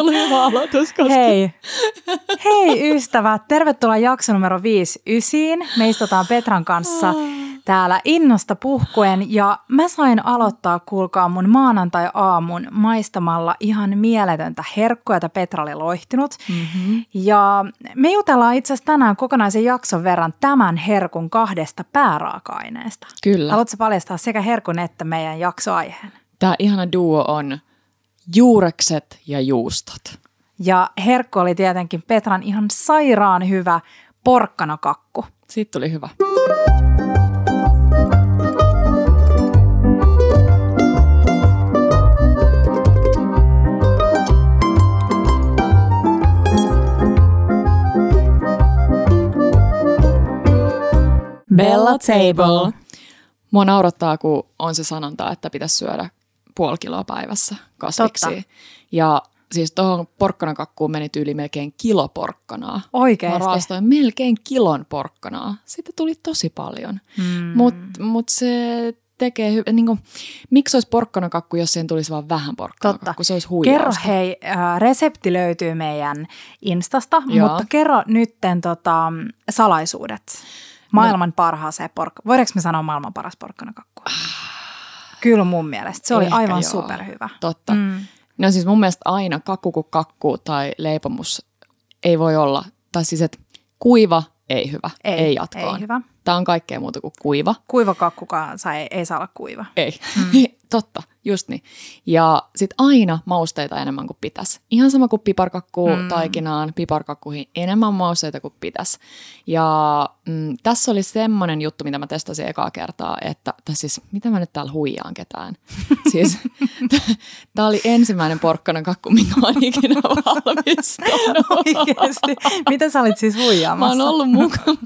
olisi ollut hyvä aloitus. Koska... Hei, hei ystävät, tervetuloa jakso numero 5 ysiin. Me istutaan Petran kanssa täällä innosta puhkuen ja mä sain aloittaa, kuulkaa mun maanantai-aamun maistamalla ihan mieletöntä herkkua, jota Petra oli loihtinut. Mm-hmm. Ja me jutellaan itse asiassa tänään kokonaisen jakson verran tämän herkun kahdesta pääraaka-aineesta. Kyllä. Haluatko paljastaa sekä herkun että meidän jaksoaiheen? Tämä ihana duo on juurekset ja juustot. Ja herkku oli tietenkin Petran ihan sairaan hyvä porkkanakakku. Siitä tuli hyvä. Bella Table. Mua naurattaa, kun on se sanonta, että pitäisi syödä puoli kiloa päivässä kasviksi. Totta. Ja siis tuohon porkkanakakkuun meni tyyli melkein kilo porkkanaa. Oikeesti? Mä raastoin melkein kilon porkkanaa. Siitä tuli tosi paljon. Mm. Mutta mut se tekee hyvä. Niin kuin, miksi olisi porkkanakakku, jos siihen tulisi vain vähän porkkanakakku? Totta. Se olisi huijausta. Kerro hei, äh, resepti löytyy meidän Instasta, Joo. mutta kerro nytten tota, salaisuudet. Maailman parhaaseen porkka. Voidaanko me sanoa maailman paras porkkanakakku? Kyllä mun mielestä. Se oli Ehkä aivan joo. superhyvä. Totta. Mm. No siis mun mielestä aina kakku kuin kakku tai leipomus ei voi olla, tai siis että kuiva ei hyvä, ei, ei jatkoon. Ei hyvä. Tämä on kaikkea muuta kuin kuiva. Kuiva kakkukaan saa, ei, ei saa olla kuiva. Ei, mm. totta, just niin. Ja sitten aina mausteita enemmän kuin pitäisi. Ihan sama kuin piparkakku mm. taikinaan, piparkakkuihin enemmän mausteita kuin pitäisi. Ja mm, tässä oli semmoinen juttu, mitä mä testasin ekaa kertaa, että, siis mitä mä nyt täällä huijaan ketään. siis tämä oli ensimmäinen porkkanakakku, minkä mä oon ikinä valmistanut. Oikeesti. Mitä sä olit siis Mä huijaamassa? oon ollut, muka-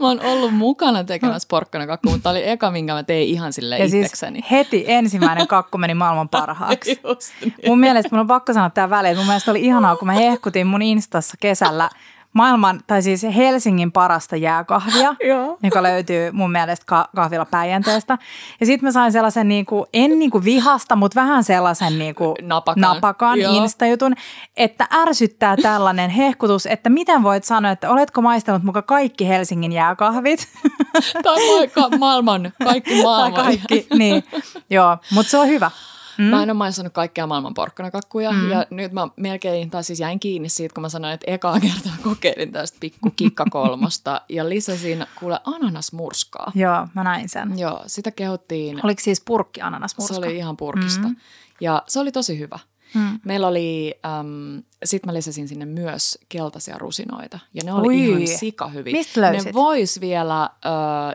mä oon ollut mukana tekemässä porkkanakakku, mutta tämä oli eka, minkä mä tein ihan sille ja siis itsekseni. Heti ensimmäinen kakku meni maailman parhaaksi. Just niin. Mun mielestä, mun on pakko sanoa tämä väliin, että mun mielestä oli ihanaa, kun mä hehkutin mun Instassa kesällä maailman, tai siis Helsingin parasta jääkahvia, joka löytyy mun mielestä ka- kahvilla Päijänteestä. Ja sitten mä sain sellaisen, niin kuin, en niin kuin vihasta, mutta vähän sellaisen niin kuin Napakan. napakan. Insta-jutun, että ärsyttää tällainen hehkutus, että miten voit sanoa, että oletko maistanut muka kaikki Helsingin jääkahvit? Tai ma- maailman, kaikki tai maailman. kaikki, niin. Joo, mutta se on hyvä. Mm. Mä en ole maistanut kaikkia maailman porkkanakakkuja mm. ja nyt mä melkein, tai siis jäin kiinni siitä, kun mä sanoin, että ekaa kertaa kokeilin tästä pikku kikkakolmosta ja lisäsin kuule ananasmurskaa. Joo, mä näin sen. Joo, sitä kehuttiin. Oliko siis purkki ananasmurska? Se oli ihan purkista. Mm. Ja se oli tosi hyvä. Mm. Meillä oli, ähm, sit mä lisäsin sinne myös keltaisia rusinoita. Ja ne oli Oi. ihan sika hyviä. Mistä löysit? Ne vois vielä äh,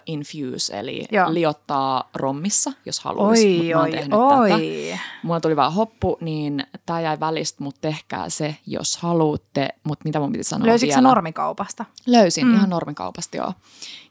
infuse, eli Joo. liottaa rommissa, jos haluaisi. Oi, mä oon oi, tehnyt oi. tätä. Mulla tuli vähän hoppu, niin tämä jäi välistä, mutta tehkää se, jos haluatte. Mutta mitä mun piti sanoa Löysitkö vielä? normikaupasta? Löysin, mm. ihan normikaupasta joo.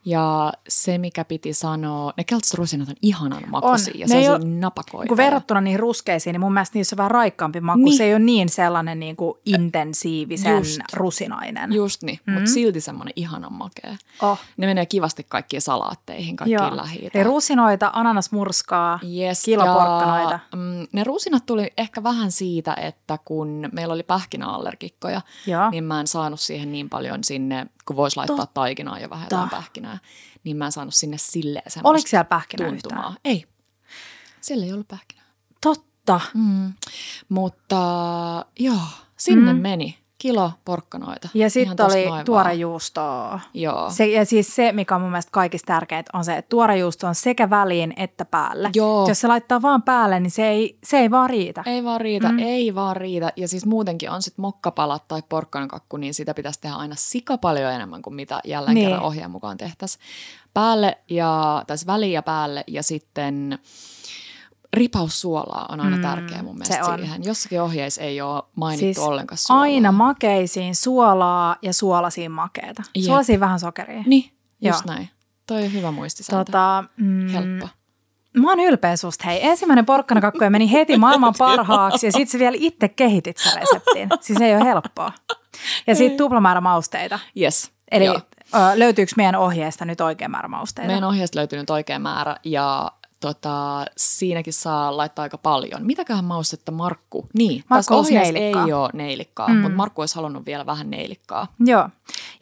Ja se, mikä piti sanoa, ne keltaiset rusinat on ihanan makuisia ja Ne se on oo- napakoita. Kun verrattuna niihin ruskeisiin, niin mun mielestä niissä on vähän raikkaampi maku. Niin. Se ei ole niin sellainen niin kuin intensiivisen Just. rusinainen. Just niin, mm. mutta silti semmoinen ihanan makea. Oh. Ne menee kivasti kaikkiin salaatteihin, kaikkiin lähi Eli rusinoita, ananasmurskaa, Yes, kiloporkkanoita. Ja, mm, ne rusinat tuli ehkä vähän siitä, että kun meillä oli pähkinäallergikkoja, Joo. niin mä en saanut siihen niin paljon sinne, kun voisi laittaa Totta. taikinaa ja vähän jotain pähkinää, niin mä en saanut sinne silleen semmoista Oliko siellä pähkinää tuntumaa. yhtään? Ei, siellä ei ollut pähkinää. Totta. Mm. Mutta joo, sinne Mm. meni kilo porkkanoita. Ja sitten oli noin tuore vaan. juustoa. Joo. Se, ja siis se, mikä on mun mielestä kaikista tärkeintä, on se, että tuore juusto on sekä väliin että päälle. Joo. Jos se laittaa vaan päälle, niin se ei, se ei vaan riitä. Ei vaan riitä, mm. ei vaan riitä. Ja siis muutenkin on sitten mokkapalat tai porkkanakakku, niin sitä pitäisi tehdä aina sika paljon enemmän kuin mitä jälleen Niin. niin. kerran ohjeen mukaan tehtäisiin. Päälle ja, tai siis väliin ja päälle ja sitten ripaus suolaa on aina Mm, tärkeä mun se mielestä on. siihen. Jossakin ohjeissa ei ole mainittu Siis ollenkaan suolaa. Aina makeisiin suolaa ja suolasiin makeeta. Jep. Suolasiin vähän sokeria. Niin, just Joo. näin. Toi on hyvä muistisääntö. Tota, mm, Helppo. Mä oon ylpeä susta. Hei, ensimmäinen porkkanakakku ja meni heti maailman parhaaksi ja sit sä vielä itse kehitit sen reseptin. Siis ei ole helppoa. Ja sitten tuplamäärä mausteita. Yes. Eli Joo. ö, löytyykö meidän ohjeesta nyt oikea määrä mausteita? Meidän ohjeesta löytyy nyt oikea määrä ja tota, siinäkin saa laittaa aika paljon. Mitäköhän maustetta Markku? Niin, Markku tässä ohjeessa ei ole neilikkaa, mm. mutta Markku olisi halunnut vielä vähän neilikkaa. Joo.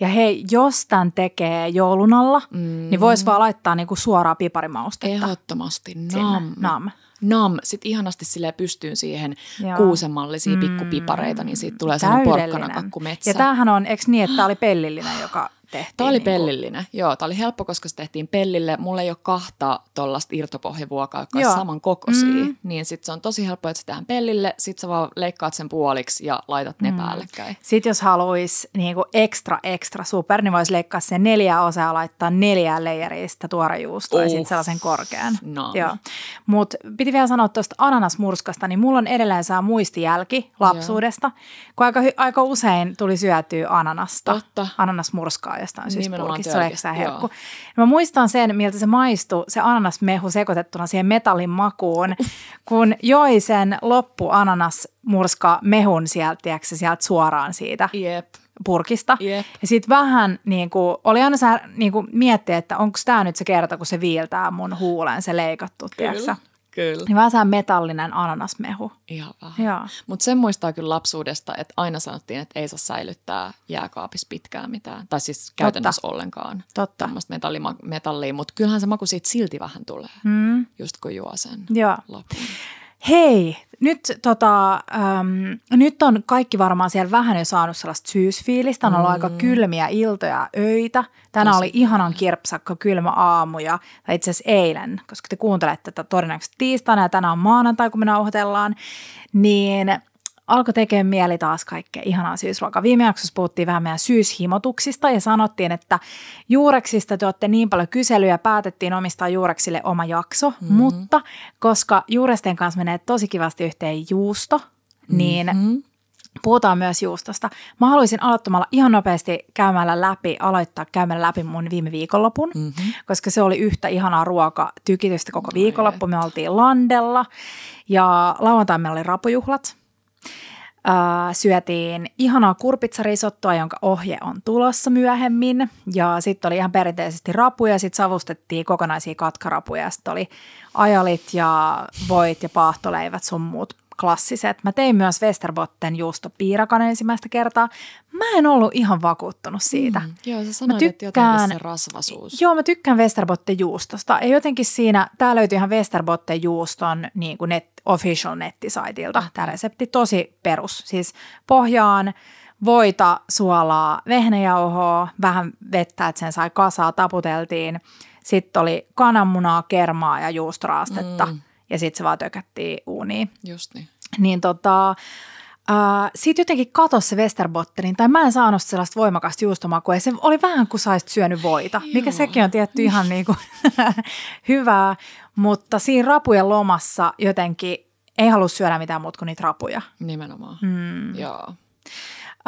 Ja hei, jos tämän tekee joulun alla, mm. niin voisi vaan laittaa niinku suoraa piparimaustetta. Ehdottomasti. Nam. Nam. Nam. Sitten ihanasti sille pystyyn siihen Joo. kuusemallisia pikkupipareita, niin siitä tulee sellainen porkkanakakku metsä. Ja tämähän on, eikö niin, että tämä oli pellillinen, joka tehtiin? Tämä oli niinku- pellillinen. Joo, tämä oli helppo, koska se tehtiin pellille. Mulla ei ole kahta tuollaista irtopohjavuokaa, jotka Joo. on saman kokoisia. Mm. Niin sitten se on tosi helppo, että se tehdään pellille. Sitten sä vaan leikkaat sen puoliksi ja laitat ne mm. päällekkäin. Sitten jos haluaisi niinku ekstra, ekstra super, niin voisi leikkaa sen neljä osaa ja laittaa neljään leijeristä tuorejuustoa ja Uh. sitten sellaisen korkean. No. Joo. Mutta piti vielä sanoa tuosta ananasmurskasta, niin mulla on edelleen saa muistijälki lapsuudesta, kun aika, aika usein tuli syötyä ananasta. Totta. Ananasmurskaa jostain syystä Nimenomaan purkissa, se oli sitä herkku. joo. Mä muistan sen, miltä se maistui, se ananasmehu sekoitettuna siihen metallin makuun, kun joi sen loppu ananasmurska mehun sieltä, tiedätkö, sieltä suoraan siitä Jep. purkista. Jep. Ja sitten vähän niin kuin, oli aina sä niin kuin miettiä, että onko tämä nyt se kerta, kun se viiltää mun huuleen se leikattu? Kyllä. Kyllä. Niin vähän sää metallinen ananasmehu. Ihan vähän. Mutta sen muistaa kyllä lapsuudesta, että aina sanottiin, että ei saa säilyttää jääkaapissa pitkään mitään. Tai siis käytännössä ollenkaan Totta. tämmöistä metallima- metallia. Mutta kyllähän se maku siitä silti vähän tulee, Mm. just kun juo sen Joo. Hei, nyt, tota, äm, nyt on kaikki varmaan siellä vähän jo saanut sellaista syysfiilistä. On ollut aika kylmiä iltoja ja öitä. Tänään Tosi oli ihanan kirpsakka kylmä aamu ja tai itse asiassa eilen, koska te kuuntelette tätä todennäköisesti tiistaina ja tänään on maanantai, kun me nauhoitellaan, niin alkoi tekemään mieli taas kaikkea ihanaa syysruokaa. Viime jaksossa puhuttiin vähän meidän syyshimotuksista ja sanottiin, että juureksista te olette niin paljon kyselyjä päätettiin omistaa juureksille oma jakso, mm-hmm. mutta koska juuresten kanssa menee tosi kivasti yhteen juusto, niin Mm. puhutaan myös juustosta. Mä haluaisin aloittamalla ihan nopeasti käymällä läpi, aloittaa käymällä läpi mun viime viikonlopun, Mm-hmm. koska se oli yhtä ihanaa ruoka tykitystä koko Ai viikonloppu. Me oltiin Landella ja lauantai meillä oli rapujuhlat. Äh, syötiin ihanaa kurpitsarisottoa, jonka ohje on tulossa myöhemmin. Ja sitten oli ihan perinteisesti rapuja, sitten savustettiin kokonaisia katkarapuja. Sitten oli ajalit ja voit ja paahtoleivät sun muut klassiset. Mä tein myös Westerbotten juustopiirakan ensimmäistä kertaa. Mä en ollut ihan vakuuttunut siitä. Mm. Joo, sä sanoit, Mä että jotenkin tykkään- se rasvasuus. Joo, mä tykkään Westerbotten juustosta. Ja jotenkin siinä, tää löytyy ihan Westerbotten juuston niin kuin net, official nettisaitilta. Tämä resepti tosi perus. Siis pohjaan voita, suolaa, vehnäjauhoa, vähän vettä, että sen sai kasaa, taputeltiin. Sitten oli kananmunaa, kermaa ja juustoraastetta. Mm. Ja sitten se vaan tökättiin uuniin Just niin. niin tota, Uh, sitten jotenkin katosi se Westerbottenin, tai mä en saanut sellaista voimakasta juustomakua, ja se oli vähän kuin saisit syönyt voita, mikä Joo. sekin on tietty ihan niin kuin hyvää, mutta siinä rapujen lomassa jotenkin ei halua syödä mitään muuta kuin niitä rapuja. Nimenomaan. Mm. Joo.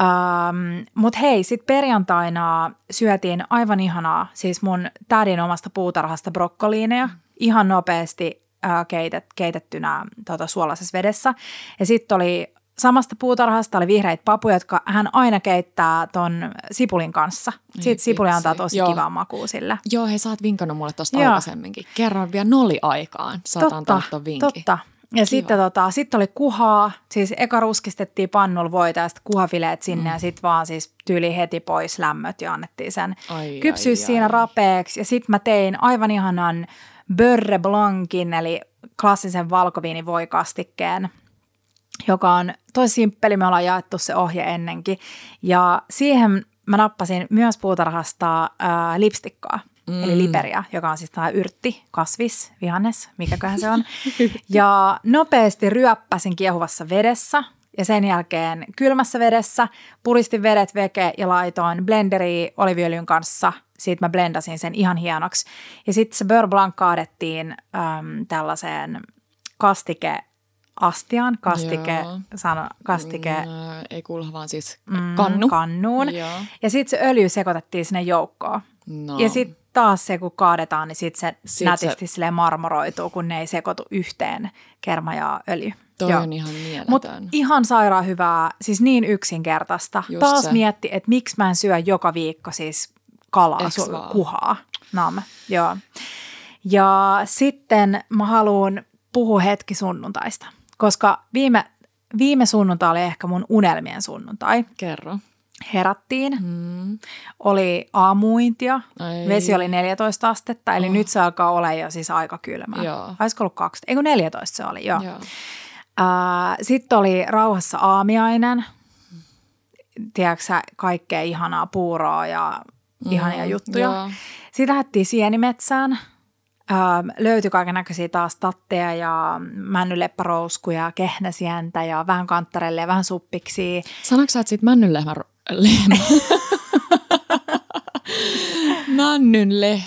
Um, Mutta hei, sitten perjantaina syötiin aivan ihanaa, siis mun tädin omasta puutarhasta brokkoliineja, ihan nopeasti keitet, keitettynä tota, suolaisessa vedessä. Ja sitten oli samasta puutarhasta oli vihreitä papuja, jotka hän aina keittää ton sipulin kanssa. Sitten sipuli antaa tosi Joo. kivaa makua sille. Joo, hei sä oot vinkannut mulle tosta Joo. aikaisemminkin. Kerran vielä noli aikaan. Sä antanut ton vinkin. totta. Ja sitten tota, sit oli kuhaa, siis eka ruskistettiin pannulla voita ja sitten kuhafileet sinne mm. ja sitten vaan siis tyyli heti pois lämmöt ja annettiin sen Ai, ai, siinä ai. rapeeksi. Ja sitten mä tein aivan ihanan Beurre Blancin eli klassisen valkoviinivoikastikkeen, joka on tosi simppeli. Me ollaan jaettu se ohje ennenkin. Ja siihen mä nappasin myös puutarhasta ää, lipstikkaa. Mm. Eli liperia, joka on siis tämä yrtti, kasvis, vihannes, mikäköhän se on. ja nopeasti ryöppäsin kiehuvassa vedessä ja sen jälkeen kylmässä vedessä puristin vedet veke ja laitoin blenderiin oliviöljyn kanssa. Siitä mä blendasin sen ihan hienoksi. Ja sitten se beurre blanc kaadettiin äm, tällaiseen kastike astiaan, kastike, Joo. sano, kastike Mm, ei kuulu vaan siis mm, kannu. kannuun. Joo. Ja sitten se öljy sekoitettiin sinne joukkoon. No. Ja sitten taas se, kun kaadetaan, niin sitten se Sit nätisti se... marmoroituu, kun ne ei sekoitu yhteen, kerma ja öljy. Toi Joo. on ihan mieletön. Mutta ihan sairaan hyvää, siis niin yksinkertaista. Just Taas se. mietti, että miksi mä en syö joka viikko siis kalaa, su- vaan? kuhaa. Nam, joo. Ja sitten mä haluan puhua hetki sunnuntaista, koska viime, viime sunnuntai oli ehkä mun unelmien sunnuntai. Kerro. Herättiin, mm. oli aamuintia, Ai. vesi oli 14 astetta, eli oh. nyt se alkaa olla jo siis aika kylmä. Olisiko ollut 20? Ei kun 14 se oli, joo. joo. Uh, Sitten oli rauhassa aamiainen, tiedätkö kaikkea ihanaa puuroa ja ihania mm, juttuja. Joo. Sitten lähdettiin sienimetsään. Ähm, löytyi kaiken näköisiä taas tatteja ja männyleppärouskuja, kehnäsientä ja vähän kanttarelle ja vähän suppiksi. Sanoitko sä, että siitä männynlehmä... Lehmä? Männynle...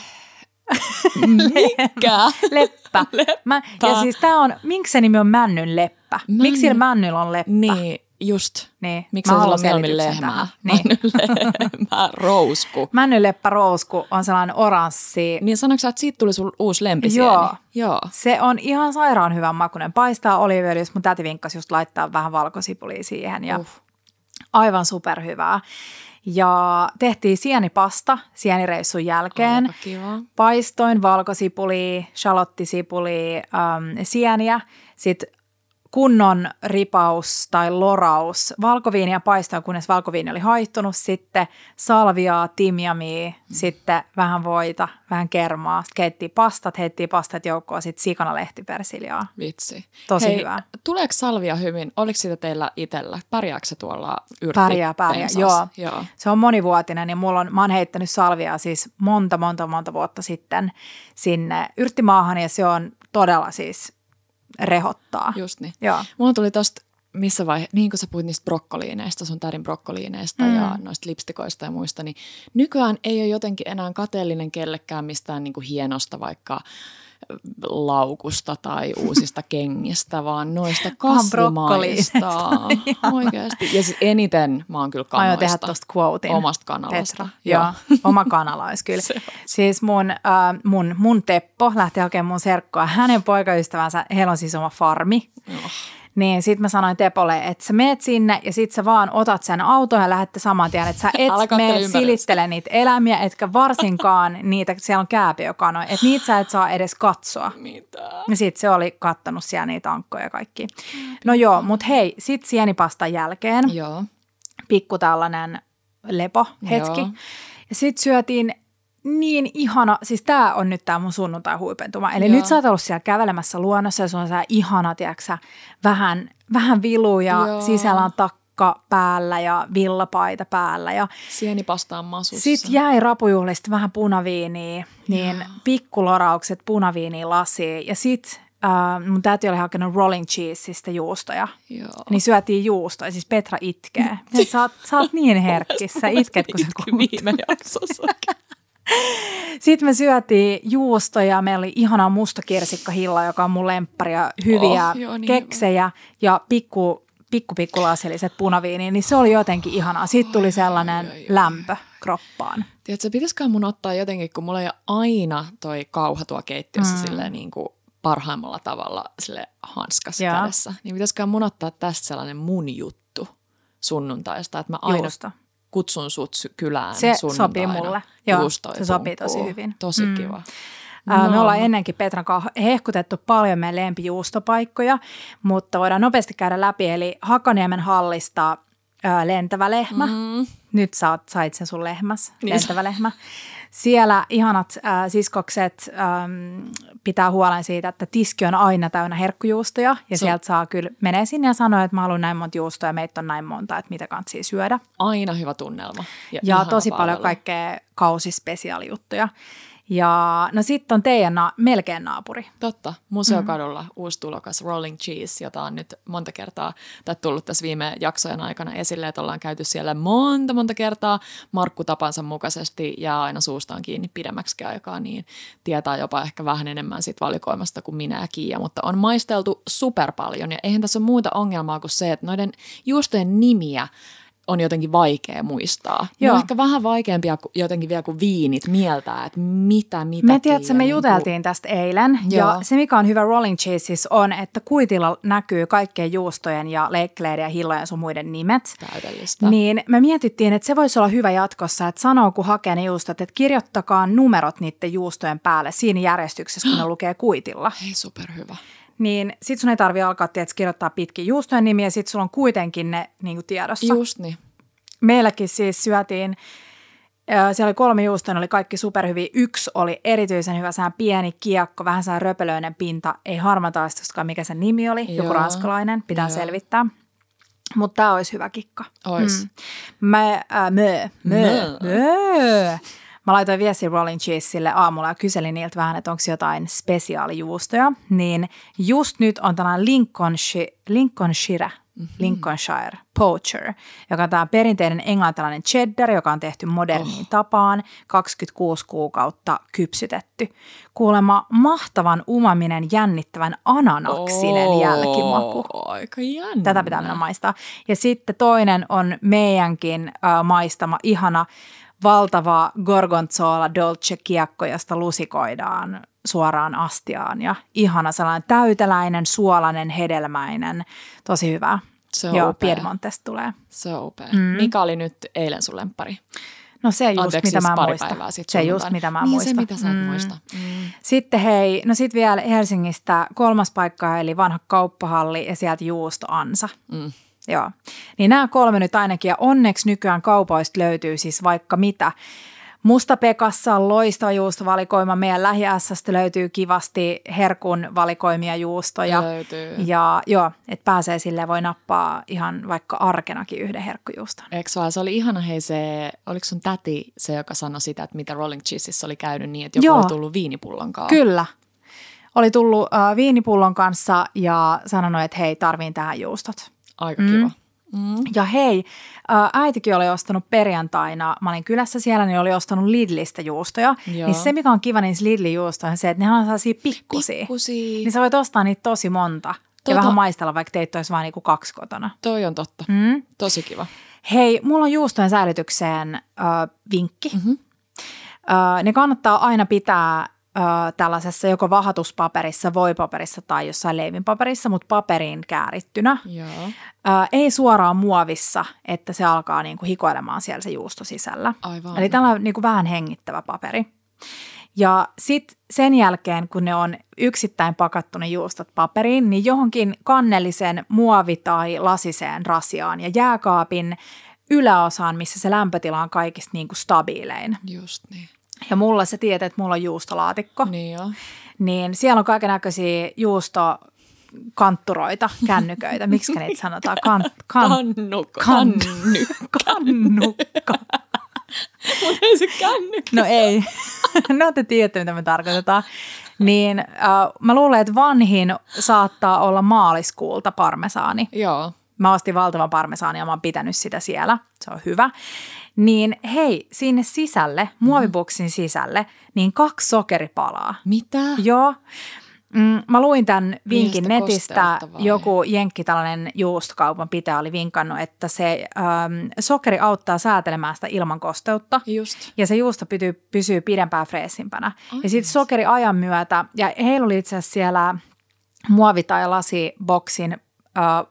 Mikä? Leppä. leppä. Mä, ja siis tää on, miksi se nimi on männyn leppä? Männy... Miksi männyllä on leppä? Niin, Just. Niin. Miksi sillä on mieluummin lehmää? Niin. Männylehmä rousku. Männyleppä rousku on sellainen oranssi. Niin sanoitko että siitä tuli sun uusi lempisieni? Joo. Joo. Se on ihan sairaan hyvän makunen. Paistaa oliiviöljyssä. Mun täti vinkkasi just laittaa vähän valkosipulia siihen. Ja uh. Aivan superhyvää. Ja tehtiin sienipasta sienireissun jälkeen. Aika kiva. Paistoin valkosipuli, shalottisipuli, ähm, sieniä. Sitten kunnon ripaus tai loraus. Valkoviiniä paistaa, kunnes valkoviini oli haittunut. Sitten salviaa, timjamia, mm. sitten vähän voita, vähän kermaa. Sitten keitti pastat, heitti pastat joukkoon, sitten sikana lehtipersiliaa. Vitsi. Tosi Hei, hyvä. Tuleeko salvia hyvin? Oliko sitä teillä itsellä? Pärjääkö se tuolla yrtti Pärjää, pärjää. Joo. Joo. Se on monivuotinen ja mulla on, mä oon heittänyt salvia siis monta, monta, monta vuotta sitten sinne yrttimaahan ja se on todella siis rehottaa. Just niin. Joo. Mulla tuli tosta missä vaiheessa, niin kuin sä puhuit niistä brokkoliineista, sun tärin brokkoliineista mm. ja noista lipstikoista ja muista, niin nykyään ei ole jotenkin enää kateellinen kellekään mistään niin kuin hienosta vaikka laukusta tai uusista kengistä, vaan noista kasvimaista. Oikeasti. Ja siis eniten mä oon kyllä kanoista. Mä tehdä tosta quotein. Omasta kanalasta. Petra. Joo. Oma kanala olisi kyllä. siis mun, äh, mun, mun Teppo lähti hakemaan mun serkkoa. Hänen poikaystävänsä, heillä on siis oma farmi. Oh. Niin sit mä sanoin Tepolle, että sä meet sinne ja sit sä vaan otat sen auton ja lähdette saman tien, että sä et mene silittele niitä eläimiä, etkä varsinkaan niitä, siellä on kääpiökanoja, että niitä sä et saa edes katsoa. Mitä? Ja sit se oli kattanut siellä niitä ankkoja ja kaikki. No joo, mut hei, sit sienipastan jälkeen joo. pikku tällainen lepo hetki. Joo. Ja sit syötiin niin ihana, siis tämä on nyt tämä mun sunnuntai huipentuma. Eli Joo. nyt sä oot ollut siellä kävelemässä luonnossa ja se on se ihana, tiedätkö, vähän, vähän vilu ja Joo. sisällä on takka päällä ja villapaita päällä. Ja Sienipasta on masussa. Sitten jäi rapujuhlista vähän punaviiniä, niin Joo. pikkuloraukset punaviiniä lasiin ja sitten Uh, mun täti oli hakenut rolling cheeseista juustoja. Joo. Niin syötiin juustoja. Siis Petra itkee. Sä oot, sä oot niin herkkissä. Itket, kun sä viime jaksossa. Sitten me syötiin juustoja, meillä oli ihana musta kirsikkahilla, joka on mun lemppari ja hyviä oh, joo, niin keksejä hyvä. ja pikku, pikku, pikku laseliset punaviini, niin se oli jotenkin ihanaa. Sitten tuli sellainen oh, lämpö kroppaan. Tiedätkö, pitäisikö mun ottaa jotenkin, kun mulla ei aina toi kauha tuo keittiössä mm. silleen niin kuin parhaimmalla tavalla sille hanskas Joo. kädessä, niin pitäisikö mun ottaa tästä sellainen mun juttu sunnuntaista, että mä aina Juusta kutsun sut kylään Se sopii mulle. Joo, se sopii tosi hyvin. Tosi mm. kiva. No. Me ollaan ennenkin Petran kanssa hehkutettu paljon meidän lempijuustopaikkoja, mutta voidaan nopeasti käydä läpi. Eli Hakaniemen hallista lentävä lehmä. Mm. Nyt saat, sait sen sun lehmäs, niin lentävä lehmä. Siellä ihanat äh, siskokset ähm, pitää huolen siitä, että tiski on aina täynnä herkkujuustoja ja so. sieltä saa kyllä menee sinne ja sanoa, että mä haluan näin monta juustoa ja meitä on näin monta, että mitä kannattaa syödä. Aina hyvä tunnelma. Ja, ja tosi paljon kaikkea kausispesiaalijuttuja. Ja no sitten on teidän na- melkein naapuri. Totta. Museokadulla mm. uusi tulokas Rolling Cheese, jota on nyt monta kertaa tai tullut tässä viime jaksojen aikana esille, että ollaan käyty siellä monta monta kertaa Markku tapansa mukaisesti ja aina suustaan kiinni pidemmäksi aikaa, niin tietää jopa ehkä vähän enemmän sit valikoimasta kuin minä ja Kiia, mutta on maisteltu super paljon ja eihän tässä ole muuta ongelmaa kuin se, että noiden juustojen nimiä on jotenkin vaikea muistaa. Joo. Ne on ehkä vähän vaikeampia jotenkin vielä kuin viinit mieltää, että mitä, mitä. Me tiedätkö, me niin juteltiin kuin... tästä eilen Joo. ja se mikä on hyvä Rolling Chases on, että kuitilla näkyy kaikkien juustojen ja leikkeleiden ja hillojen sun muiden nimet. Täydellistä. Niin me mietittiin, että se voisi olla hyvä jatkossa, että sanoo kun hakee ne juustot, että kirjoittakaa numerot niiden juustojen päälle siinä järjestyksessä, kun ne lukee kuitilla. Hei, superhyvä niin sit sun ei tarvi alkaa tiedätkö, kirjoittaa pitkin juustojen nimiä, sit sulla on kuitenkin ne niin kuin tiedossa. Just niin. Meilläkin siis syötiin, siellä oli kolme juustoa, oli kaikki superhyviä. Yksi oli erityisen hyvä, sään pieni kiekko, vähän sään röpelöinen pinta, ei harmataistustakaan, mikä sen nimi oli, Joo. joku ranskalainen, pitää Joo. selvittää. Mutta tämä olisi hyvä kikka. Ois. Mm. Mä, äh, mö, mö, mö. Mä laitoin viesti Rolling Cheeselle aamulla ja kyselin niiltä vähän, että onko jotain spesiaalijuustoja. Niin just nyt on tällainen Lincolnshire, Lincolnshire mm-hmm. Lincolnshire Poacher, joka on tämä perinteinen englantilainen cheddar, joka on tehty moderniin oh. tapaan, 26 kuukautta kypsytetty. Kuulemma mahtavan umaminen jännittävän ananaksinen oh, jälkimaku. Aika jännä. Tätä pitää mennä maistaa. Ja sitten toinen on meidänkin äh, maistama ihana valtava gorgonzola dolce kiekko, josta lusikoidaan suoraan astiaan ja ihana sellainen täyteläinen, suolainen, hedelmäinen, tosi hyvä. Se on Joo, upea. Piedmontesta tulee. Se on upea. Mm. Mikä oli nyt eilen sun lemppari? No se just, Anteeksi, mitä siis mä pari muistan. sit se just, mitä mä niin muistan. se, mitä sä mm. muista. Mm. Sitten hei, no sitten vielä Helsingistä kolmas paikka, eli vanha kauppahalli ja sieltä Juusto Ansa. Mm. Joo. Niin nämä kolme nyt ainakin, ja onneksi nykyään kaupoista löytyy siis vaikka mitä. Mustapekassa on loistava juustovalikoima. Meidän lähi löytyy kivasti herkun valikoimia juustoja. Löytyy. Ja joo, että pääsee sille voi nappaa ihan vaikka arkenakin yhden herkkujuuston. Eikö vaan? Se oli ihana, hei se, oliko sun täti se, joka sanoi sitä, että mitä Rolling Cheesissa oli käynyt niin, että joku Joo. oli tullut viinipullon kanssa. Kyllä. Oli tullut äh, viinipullon kanssa ja sanonut, että hei, tarviin tähän juustot. Aika kiva. Mm. Ja hei, äitikin oli ostanut perjantaina, mä olin kylässä siellä, niin oli ostanut Lidlistä juustoja. Joo. Niin se, mikä on kiva niissä Lidlin juustoissa, on se, että ne on sellaisia pikkusia. Pikkusia. Niin sä voit ostaa niitä tosi monta. Tota- Ja vähän maistella, vaikka teit olisi vain niinku kaksi kotona. Toi on totta. Mm. Tosi kiva. Hei, mulla on juustojen säilytykseen äh, vinkki. Mhm. Äh, ne kannattaa aina pitää äh, tällaisessa joko vahatuspaperissa, voipaperissa tai jossain leivinpaperissa, mutta paperiin käärittynä. Joo. Ää, ei suoraan muovissa, että se alkaa niinku hikoilemaan siellä se juusto sisällä. Aivan. Eli tällainen niinku vähän hengittävä paperi. Ja sitten sen jälkeen, kun ne on yksittäin pakattu ne juustot paperiin, niin johonkin kannellisen muovi- tai lasiseen rasiaan ja jääkaapin yläosaan, missä se lämpötila on kaikista niinku stabiilein. Just niin. Ja mulla se tietää, että mulla on juustolaatikko, Niin joo. niin siellä on kaiken näköisiä juusto kantturoita, kännyköitä, miksi niitä sanotaan? Kan, kan, Kannukka. kan- Kannykka. kannukka. Mutta ei se kännykkä. No ei. no te tiedätte, mitä me tarkoitetaan. Niin äh, mä luulen, että vanhin saattaa olla maaliskuulta parmesaani. Joo. Mä ostin valtavan parmesaani ja mä oon pitänyt sitä siellä. Se on hyvä. Niin hei, sinne sisälle, muoviboksin sisälle, niin kaksi sokeripalaa. Mitä? Joo. Mm, mä luin tämän vinkin netistä. Joku jenkki, tällainen juustokaupan pitäjä oli vinkannut, että se ähm, sokeri auttaa säätelemään sitä ilman kosteutta. Just. Ja se juusto pysyy, pysyy pidempään freesimpänä. Ja sitten sokeri ajan myötä, ja heillä oli itse asiassa siellä muovi- tai lasiboksin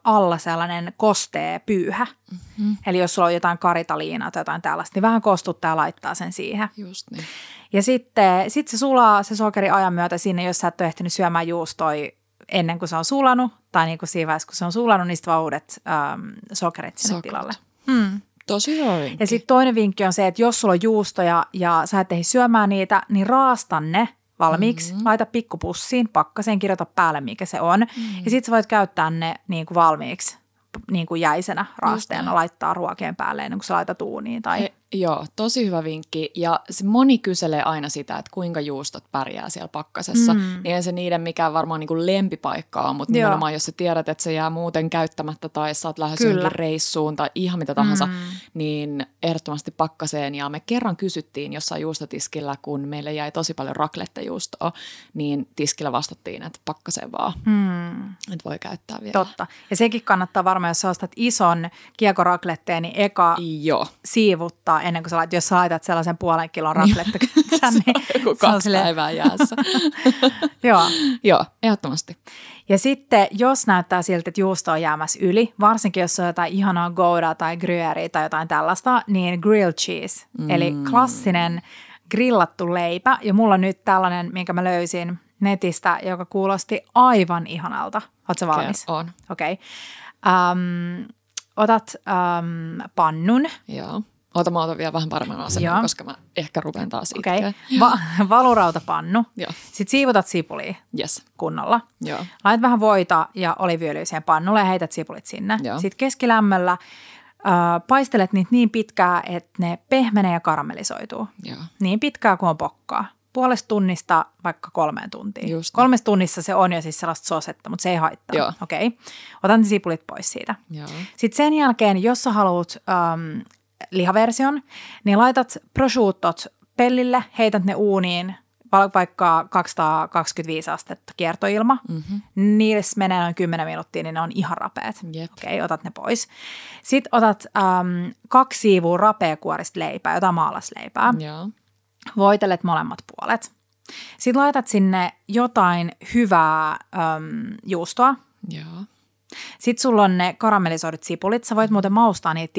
alla sellainen kostee pyyhä. Mm-hmm. Eli jos sulla on jotain karitaliinaa tai jotain tällaista, niin vähän kostuttaa ja laittaa sen siihen. Just niin. Ja sitten sit se sulaa se sokeri ajan myötä sinne, jos sä et ole ehtinyt syömään juustoi ennen kuin se on sulanut, tai niin kuin siinä vaiheessa, kun se on sulanut, niin sitten vaan uudet äm, sokerit sinne Sokerit. tilalle. Hmm. Tosi hyvä vinkki. Ja sitten toinen vinkki on se, että jos sulla on juustoja ja sä et ehdi syömään niitä, niin raasta ne valmiiksi, mm-hmm. laita pikkupussiin, pakkaseen, kirjoita päälle mikä se on. Mm-hmm. Ja sitten sä voit käyttää ne niin kuin valmiiksi niin kuin jäisenä raasteena, laittaa ruokien päälle ennen kuin sä laitat uuniin tai He, Joo, tosi hyvä vinkki. Ja se moni kyselee aina sitä, että kuinka juustot pärjää siellä pakkasessa. Mm. Niin ei se niiden mikään varmaan niin kuin lempipaikka on, mutta Joo. nimenomaan jos sä tiedät, että se jää muuten käyttämättä tai sä oot lähes johonkin reissuun tai ihan mitä tahansa, mm. niin ehdottomasti pakkaseen. Ja me kerran kysyttiin jossain juustotiskillä, kun meille jäi tosi paljon raklettejuustoa, niin tiskillä vastattiin, että pakkaseen vaan. Mm. Että voi käyttää vielä. Totta. Ja sekin kannattaa varmaan, jos sä ostat ison kiekorakletteen, niin eka Joo. siivuttaa ennen kuin sä laitat, jos sä laitat sellaisen puolen kilon se niin joku kaksi sille... päivää jäässä. Joo. Joo, ehdottomasti. Ja sitten, jos näyttää siltä, että juusto on jäämässä yli, varsinkin jos on jotain ihanaa gouda tai gruyeriä tai jotain tällaista, niin grilled cheese, mm. eli klassinen grillattu leipä. Ja mulla on nyt tällainen, minkä mä löysin netistä, joka kuulosti aivan ihanalta. Oletko valmis? Okay, on. Okei. Okay. Um, otat um, pannun. Joo. Oota, mä otan vielä vähän paremman asennon, koska mä ehkä rupean taas okay. Va- valurautapannu. Joo. Sitten siivotat sipulia yes. kunnolla. Joo. Laitat vähän voita ja oliviöljyä siihen pannulle ja heität sipulit sinne. Joo. Sitten keskilämmöllä äh, paistelet niitä niin pitkään, että ne pehmenee ja karamellisoituu. Joo. Niin pitkään kuin on pokkaa puolesta tunnista vaikka kolmeen tuntiin. Just. Kolmessa tunnissa se on jo siis sellaista sosetta, mutta se ei haittaa. Okei. Okay. Otan ne sipulit pois siitä. Joo. Sitten sen jälkeen, jos sä haluat ähm, lihaversion, niin laitat prosciuttot pellille, heität ne uuniin, vaikka 225 astetta kiertoilma. Mm-hmm. Niille menee noin 10 minuuttia, niin ne on ihan rapeat. Yep. Okei, okay, otat ne pois. Sitten otat ähm, kaksi siivua rapeakuorista leipää, jotain maalasleipää. Joo voitelet molemmat puolet. Sitten laitat sinne jotain hyvää äm, juustoa. Joo. Sitten sulla on ne karamellisoidut sipulit. Sä voit muuten maustaa niitä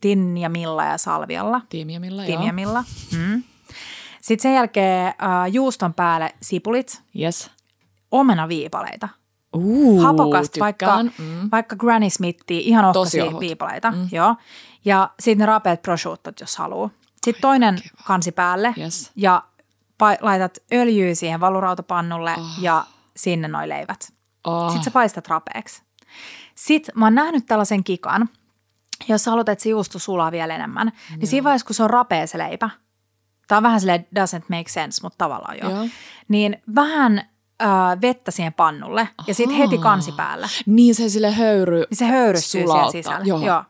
timjamilla ja salvialla. Timjamilla, Timjamilla. Mm. Sitten sen jälkeen äh, juuston päälle sipulit. Yes. Omenaviipaleita. Uh, Hapokasta, vaikka, mm. vaikka Granny Smithia, ihan ohkaisia viipaleita. Mm. Joo. Ja sitten ne rapeat prosciuttot, jos haluaa. Sitten toinen kiva. kansi päälle yes. ja pa- laitat öljyä siihen valurautapannulle oh. ja sinne noi leivät. Oh. Sitten sä paistat rapeeksi. Sitten mä oon nähnyt tällaisen kikan, jos sä haluat, että se juusto sulaa vielä enemmän, niin Joo. niin siinä vaiheessa, kun se on rapea se leipä, tämä on vähän silleen doesn't make sense, mutta tavallaan jo, Joo. niin vähän äh, vettä siihen pannulle Aha. ja sitten heti kansi päällä. Niin se sille höyry niin se höyrystyy siihen sisällä. Joo. Joo.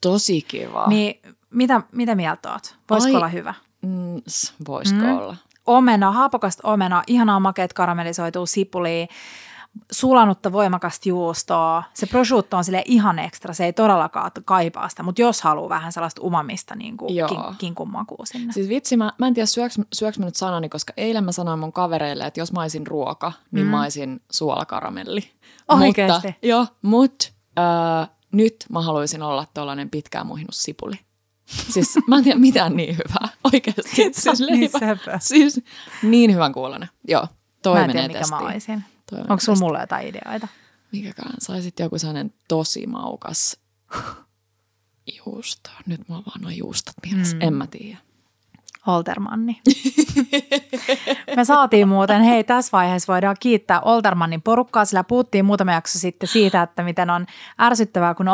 Tosi kiva. Niin mitä, mitä mieltä oot? Voisiko Ai, olla hyvä? Mm, voisiko mm. olla? Omena, haapokasta omena, ihanaa makeet karamellisoituu sipulia, sulanutta voimakasta juustoa. Se prosciutto on sille ihan ekstra, se ei todellakaan kaipaa sitä, mutta jos haluaa vähän sellaista umamista niin kuin kin, kinkun makua sinne. Siis vitsi, mä, mä en tiedä syöks, syöks mä nyt sanani, koska eilen mä sanoin mun kavereille, että jos mä olisin ruoka, niin mm. mä olisin suolakaramelli. Oikeasti? Mutta, joo, mutta äh, nyt mä haluaisin olla tuollainen pitkään muhinut sipuli. Siis mä en tiedä mitään niin hyvää oikeasti. Siis, niin leipä, siis niin hyvän kuulonen. Joo, toi mä en tiedä, mikä mä olisin. Onko sulla mulle jotain ideoita? Mikäkään? Saisit joku sellainen tosi maukas juusto. Nyt mulla vaan noin juustot mielessä. Mm. En mä tiedä. Oltermanni. Me saatiin muuten, hei tässä vaiheessa voidaan kiittää Oltermannin porukkaa, sillä puhuttiin muutama jakso sitten siitä, että miten on ärsyttävää, kun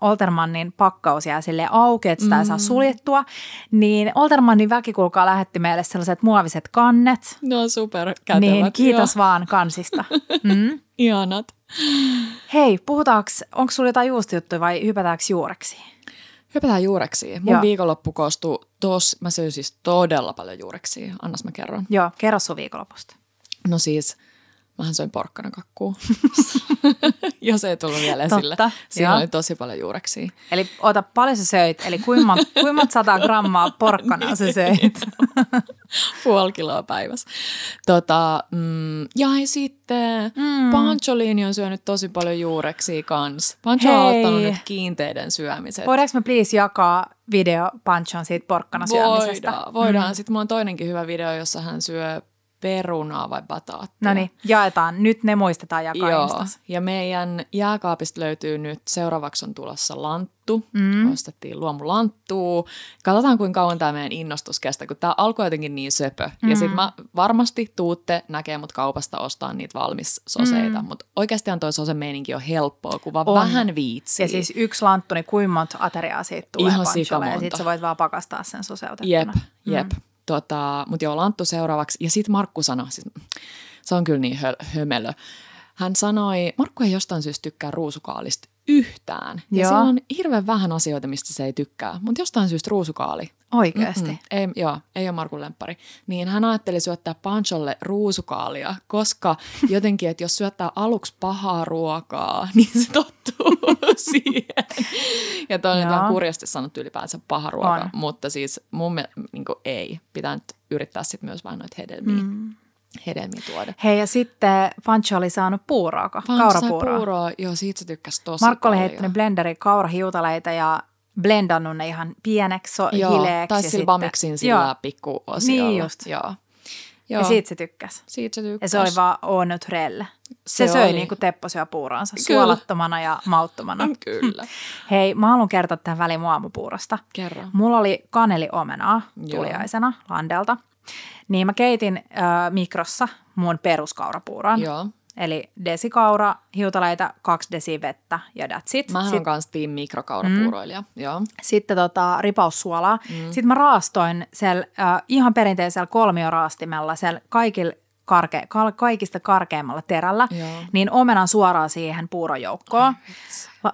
Oltermannin pakkaus jää sille auki, että sitä ei saa mm. suljettua. Niin Oltermannin väki kuulkaa lähetti meille sellaiset muoviset kannet. No super kätevät. Niin, kiitos joo. vaan kansista. Mm. Ihanat. Hei, puhutaanko, onko sulla jotain juustujuttuja vai hypätäänkö juureksi? Hypätään juureksi. Mun Joo. viikonloppu koostuu tos, mä söin siis todella paljon juureksia. Annas mä kerron. Joo, kerro sun viikonlopusta. No siis, mähän söin porkkanakakkuu. Jos ei tullut vielä esille. Totta, Siinä oli tosi paljon juureksia. Eli ota, paljon sä söit? Eli kuinka, kuinka sata grammaa porkkanaa sä söit? Puoli kiloa päivässä. Tota, mm, ja sitten mm. Pancholini on syönyt tosi paljon juureksia kans. Pancho on ottanut nyt kiinteiden syömiset. Voidaanko me please jakaa video Panchon siitä porkkana syömisestä? Voidaan. voidaan. Mm. Sitten mulla on toinenkin hyvä video, jossa hän syö perunaa vai bataattia. No niin, jaetaan. Nyt ne muistetaan jakaa Joo, ja meidän jääkaapista löytyy nyt, seuraavaksi on tulossa lanttu. Mm. Ostettiin luomulanttua. Katsotaan, kuinka kauan tämä meidän innostus kestää, kun tämä alkoi jotenkin niin söpö. Mm. Ja sitten mä varmasti tuutte näkee mut kaupasta ostaa niitä valmis soseita, mm. mutta oikeastihan toi sose meininki on helppoa, kun vaan On. vähän viitsii. Ja siis yksi lanttu, niin kuinka monta ateriaa siitä tulee Ihan pancholle, ja sikamonta. sit sä voit vaan pakastaa sen soseutettuna. Jep, jep. Mm. Tota, mutta joo, Lanttu seuraavaksi. Ja sitten Markku sanoi, siis, se on kyllä niin hö, hömelö. Hän sanoi, Markku ei jostain syystä tykkää ruusukaalista yhtään. Ja Joo. sillä on hirveän vähän asioita, mistä se ei tykkää. Mutta jostain syystä ruusukaali. Oikeasti. Mm, ei, joo, ei ole Markun lemppari. Niin hän ajatteli syöttää Pancholle ruusukaalia, koska jotenkin, että jos syöttää aluksi pahaa ruokaa, niin se tottuu siihen. Ja toi on nyt Joo. vähän kurjasti sanottu ylipäänsä paha ruoka, On. mutta siis mun mielestä niin ei. Pitää nyt yrittää sitten myös vähän noita hedelmiä, mm. hedelmiä tuoda. Hei, ja sitten Pancho oli saanut puuroa, Pancho sai kaurapuuroa. puuroa, joo, siitä se tykkäsi tosi Markku oli heittänyt blenderi kaurahiutaleita ja blendannut ne ihan pieneksi, so, Joo, hileeksi. tai ja sillä vamiksin sillä pikku Niin just. Joo. Joo. Ja siitä se tykkäsi. siitä se Ja tykkäsi. se oli vaan au naturelle. Se, Se söi oli. niin kuin Teppo syö puuroansa, Kyllä. suolattomana ja mauttomana. Kyllä. Hei, mä haluan kertoa tämän väliin mun aamupuurosta. Kerro. Mulla oli kaneliomenaa Joo. tuliaisena Landelta. Niin mä keitin äh, mikrossa mun peruskaurapuuron. Joo. Eli desikaura, hiutaleita, kaksi desi vettä ja that's it. Mähän Sit- on kans team mikrokaurapuuroilija. Mm. Joo. sitten tota, ripaussuolaa. Mm. Sitten mä raastoin siellä äh, ihan perinteisellä kolmioraastimella siellä kaikilla karke, kal, kaikista karkeimmalla terällä, Joo. niin omenan suoraan siihen puurojoukkoon.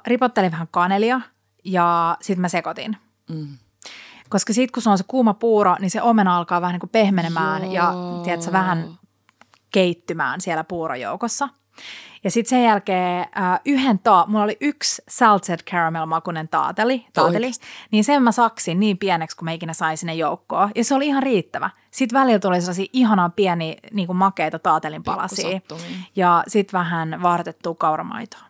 Ripottelin vähän kanelia ja sitten mä sekoitin. Mm. Koska sitten kun se on se kuuma puuro, niin se omena alkaa vähän niin kuin pehmenemään Joo. ja tiedätkö, vähän keittymään siellä puurojoukossa. Ja sitten sen jälkeen äh, yhden taa, mulla oli yksi salted caramel makunen taateli, taateli niin sen mä saksin niin pieneksi, kun mä ikinä sain sinne joukkoon. Ja se oli ihan riittävä. Sitten välillä tuli sellaisia ihanan pieniä niin kuin makeita taatelin palasia. Ja sitten vähän vartettua kauramaitoa.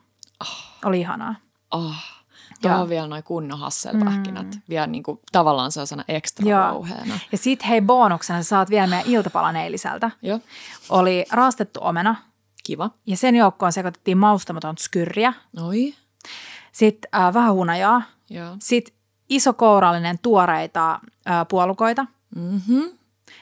Oli ihanaa. Oh. Joo. Tuo on vielä noin kunnon hasselpähkinät. Mm. Vielä niinku, tavallaan sellaisena ekstra Joo. rouheena. Ja sitten hei bonuksena sä saat vielä meidän iltapalan eiliseltä. Joo. Oli raastettu omena Kiva. ja sen joukkoon sekoitettiin maustamaton skyrriä. Oi. Sitten äh, vähän hunajaa. Joo. Sitten isokourallinen tuoreita äh, puolukoita. Mhm.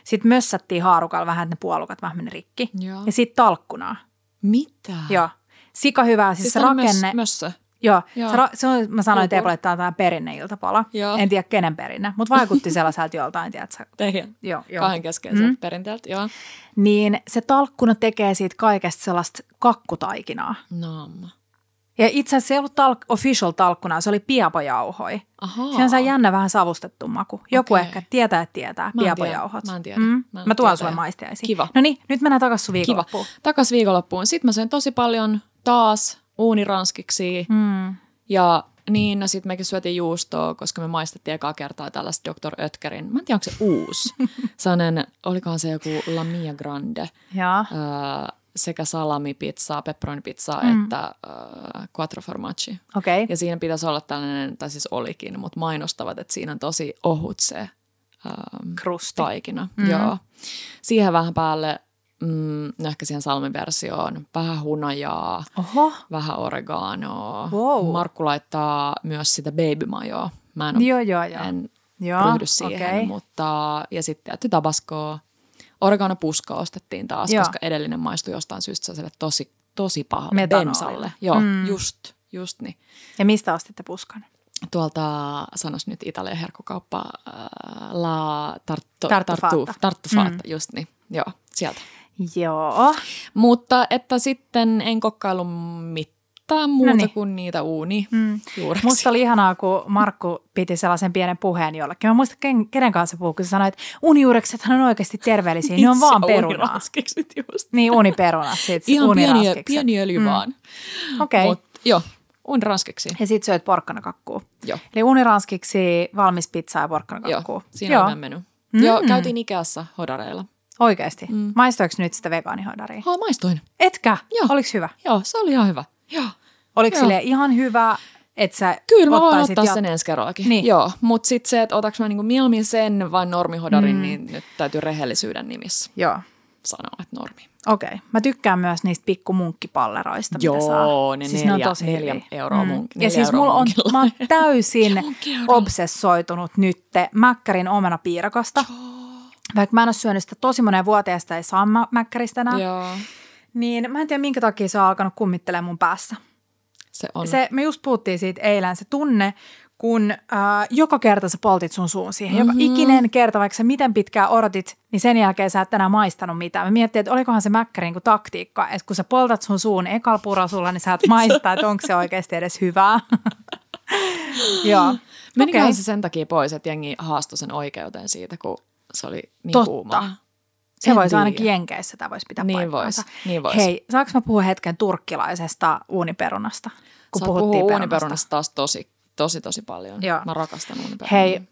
Sitten mössättiin haarukalla vähän, että ne puolukat vähän meni rikki. Joo. Ja sitten talkkunaa. Mitä? Joo. Sika hyvää, siis, Siis se rakenne. Mös, mössö. Joo, Joo. Se, se on, mä sanoin cool. että tämä on tämä perinneiltapala. Joo. En tiedä kenen perinne, mutta vaikutti sellaiselta joltain, tiedätkö? Teidän Joo, joo. kahden keskeiseltä mm. perinteeltä. Joo. Niin se talkkuna tekee siitä kaikesta sellaista kakkutaikinaa. Naama. Ja itse asiassa se ei ollut talk, official talkkuna, se oli. Se on se jännä vähän savustettu maku. Joku Okei. ehkä tietää, että tietää, Mä tiedä. Mä en tiedä. Mm. Mä en mä tuon tiedä. sulle maistiaisiin. Kiva. No niin, nyt mennään takaisin sun Kiva. viikonloppuun. Takas viikonloppuun. Sitten mä söin tosi paljon taas uuniranskiksi. Mm. Ja niin, no sitten mekin syötiin juustoa, koska me maistettiin ekaa kertaa tällaista Dr. Ötkerin. Mä en tiedä, onko se uusi. Sellainen, olikohan se joku La Mia Grande. Joo. Öö, sekä salamipizzaa, pepperonipizzaa mm. että öö, quattro formaggi. Okay. Ja siinä pitäisi olla tällainen, tai siis olikin, mutta mainostavat, että siinä on tosi ohut se ähm, Krusti. taikina. Mm. Joo. Siihen vähän päälle, mm, no ehkä siihen salmiversioon, vähän hunajaa, Oho. vähän oreganoa. Wow. Markku laittaa myös sitä babymajoa. Mä en, Joo, joo, joo. en Joo, ryhdy siihen, okei. mutta ja sitten tietty tabaskoa. Oregano-puska ostettiin taas, Joo. koska edellinen maistui jostain syystä tosi, tosi pahalle Metanolille. bensalle. Joo, Mm. just, just niin. Ja mistä ostitte puskan? Tuolta, sanos nyt Italian herkkukauppa, äh, La. Tartuf, Tartufatta, Mm. mm. just niin. Joo, sieltä. Joo. Mutta että sitten en kokkailu mitään muuta Noniin. kuin niitä uuni Mm. juureksi. Musta oli ihanaa, kun Markku piti sellaisen pienen puheen jollekin. Mä muistan, ken, kenen kanssa puhuu, kun sä sanoit, että unijuureksethan on oikeasti terveellisiä. Ne on vaan perunaa. Just. Niin, uniperunat. Sit Ihan pieni, pieni öljy Mm. mm. vaan. Okei. Mut, joo, uuniranskiksi. Ja sit syöt porkkanakakkuu. Joo. Eli uniranskiksi, valmis pizza ja Joo, porkkanakakkuu. siinä on meidän menu. Mm. Joo, käytiin Ikeassa hodareilla. Oikeasti. Mm. Maistoiko nyt sitä vegaanihodaria? Ha, maistuin. Etkä? Joo. Oliko hyvä? Joo, se oli ihan hyvä. Joo. Oliko Joo. sille ihan hyvä, että sä Kyllä mä voin ottaa jat- sen ensi kerrallakin. Niin. Joo, mutta sitten se, että otaks mä niinku mieluummin sen vai normihodarin, mm. niin nyt täytyy rehellisyyden nimissä. Joo. sanoa, että normi. Okei. Okay. Mä tykkään myös niistä pikkumunkkipalleroista, mitä saa. Joo, ne siis neljä, ne on tosi neljä hyviä. euroa mun, Ja siis mulla on, mä oon täysin obsessoitunut nytte Mäkkärin omenapiirakosta. Vaikka mä en ole syönyt sitä tosi moneen vuoteen, sitä ei saa mä- Mäkkäristä enää. Joo, Niin mä en tiedä, minkä takia se on alkanut kummittelemaan mun päässä. se on. Se, me just puhuttiin siitä eilen, se tunne, kun äh, joka kerta sä poltit sun suun siihen. Joka Mhm. ikinen kerta, vaikka sä miten pitkään odotit, niin sen jälkeen sä et enää maistanut mitään. Mä miettii, että olikohan se mäkkärin kuin taktiikka, että kun sä poltat sun suun ekal purasulla, niin sä et maista, että onko se oikeasti edes hyvää. Joo. Menikohan Okei. se sen takia pois, että jengi haastoi sen oikeuteen siitä, kun se oli niin Totta. kuumaa? Se En voisi tiedä. ainakin Jenkeissä, tämä voisi pitää Niin paikkaansa. vois, niin vois. Hei, saanko mä puhua hetken turkkilaisesta uuniperunasta, kun Saat puhuttiin perunasta? uuniperunasta taas tosi, tosi, tosi paljon. Joo. Mä rakastan uuniperunaa. Hei,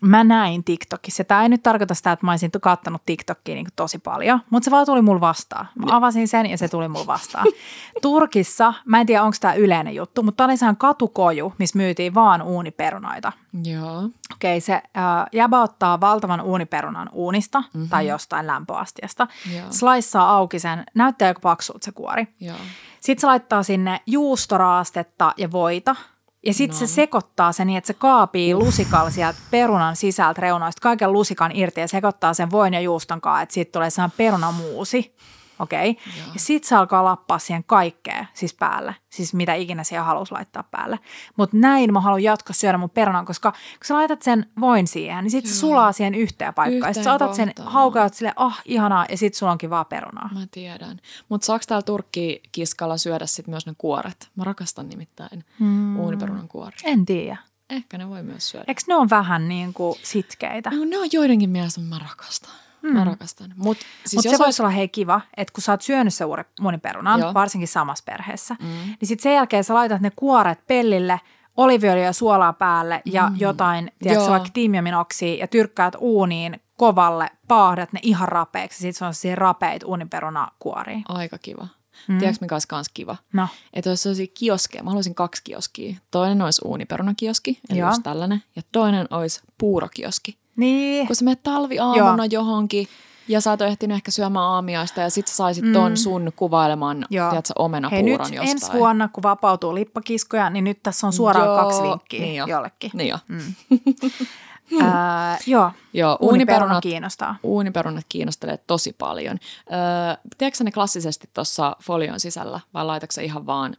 mä näin TikTokissa. Tämä ei nyt tarkoita sitä, että mä olisin kattanut TikTokia niin tosi paljon, mutta se vaan tuli mulla vastaan. Mä avasin sen ja se tuli mulla vastaan. Turkissa, mä en tiedä onko tämä yleinen juttu, mutta tämä oli sehän katukoju, missä myytiin vaan uuniperunoita. Joo. Okei, se äh, jäbä ottaa valtavan uuniperunan uunista mm-hmm. tai jostain lämpöastiasta. Joo. Slaissaa auki sen, näyttää aika paksulta se kuori. Joo. Sitten se laittaa sinne juustoraastetta ja voita. Ja sitten No. se sekoittaa sen niin, että se kaapii lusikalla sieltä perunan sisältä reunoista kaiken lusikan irti ja sekoittaa sen voin ja juuston kanssa, että siitä tulee sellainen perunamuusi. Okei. Okay. Joo. Ja sitten se alkaa lappaa siihen kaikkea, siis päälle. Siis mitä ikinä siihen halusi laittaa päälle. Mutta näin mä haluan jatkossa syödä mun perunan, koska kun sä laitat sen voin siihen, niin sitten se sulaa siihen yhteen paikkaan. Sitten sä otat sen, haukaat sille, ah ihanaa, ja sitten sulla onkin vaan perunaa. Mä tiedän. Mutta saako täällä turkkikiskalla syödä sit myös ne kuoret? Mä rakastan nimittäin Mm. uuniperunan kuoria. En tiedä. Ehkä ne voi myös syödä. Eikö ne ole vähän niin kuin sitkeitä? No, ne on joidenkin mielestä, mä rakastan. Mm. Mä rakastan. Mutta siis jos se olisi- voisi olla hei kiva, että kun sä oot syönyt se muoniperunan, Joo. varsinkin samassa perheessä, Mm. niin sitten sen jälkeen sä laitat ne kuoret pellille, oliviöljyä suolaa päälle ja mm. jotain, tiedätkö, vaikka tiimiaminoksia ja tyrkkäät uuniin kovalle, paahdat ne ihan rapeiksi ja sitten se on siihen rapeit uuniperunakuoriin. Aika kiva. Mm. Tiedätkö mikä olisi kans kiva? No, Että olisi sellaisia kioskeja. Mä haluaisin kaksi kioskia. Toinen olisi uuniperunakioski, eli Joo. just tällainen. Ja toinen olisi puurokioski. Niin. Kun sä menet talviaamuna johonkin ja sä oot ehtinyt ehkä syömään aamiaista ja sit sä saisit ton sun kuvaileman, Joo. tiedätkö, Hei nyt omenapuuron jostain. ensi vuonna, kun vapautuu lippakiskoja, niin nyt tässä on suoraan Joo, kaksi vinkkiä niin jo. jollekin. Niin jo. Ää, joo, Joo, uuniperuna uuniperunat, kiinnostaa. uuniperunat kiinnostelee tosi paljon. Öö, tiedätkö ne klassisesti tuossa folion sisällä vai laitatko ihan vaan?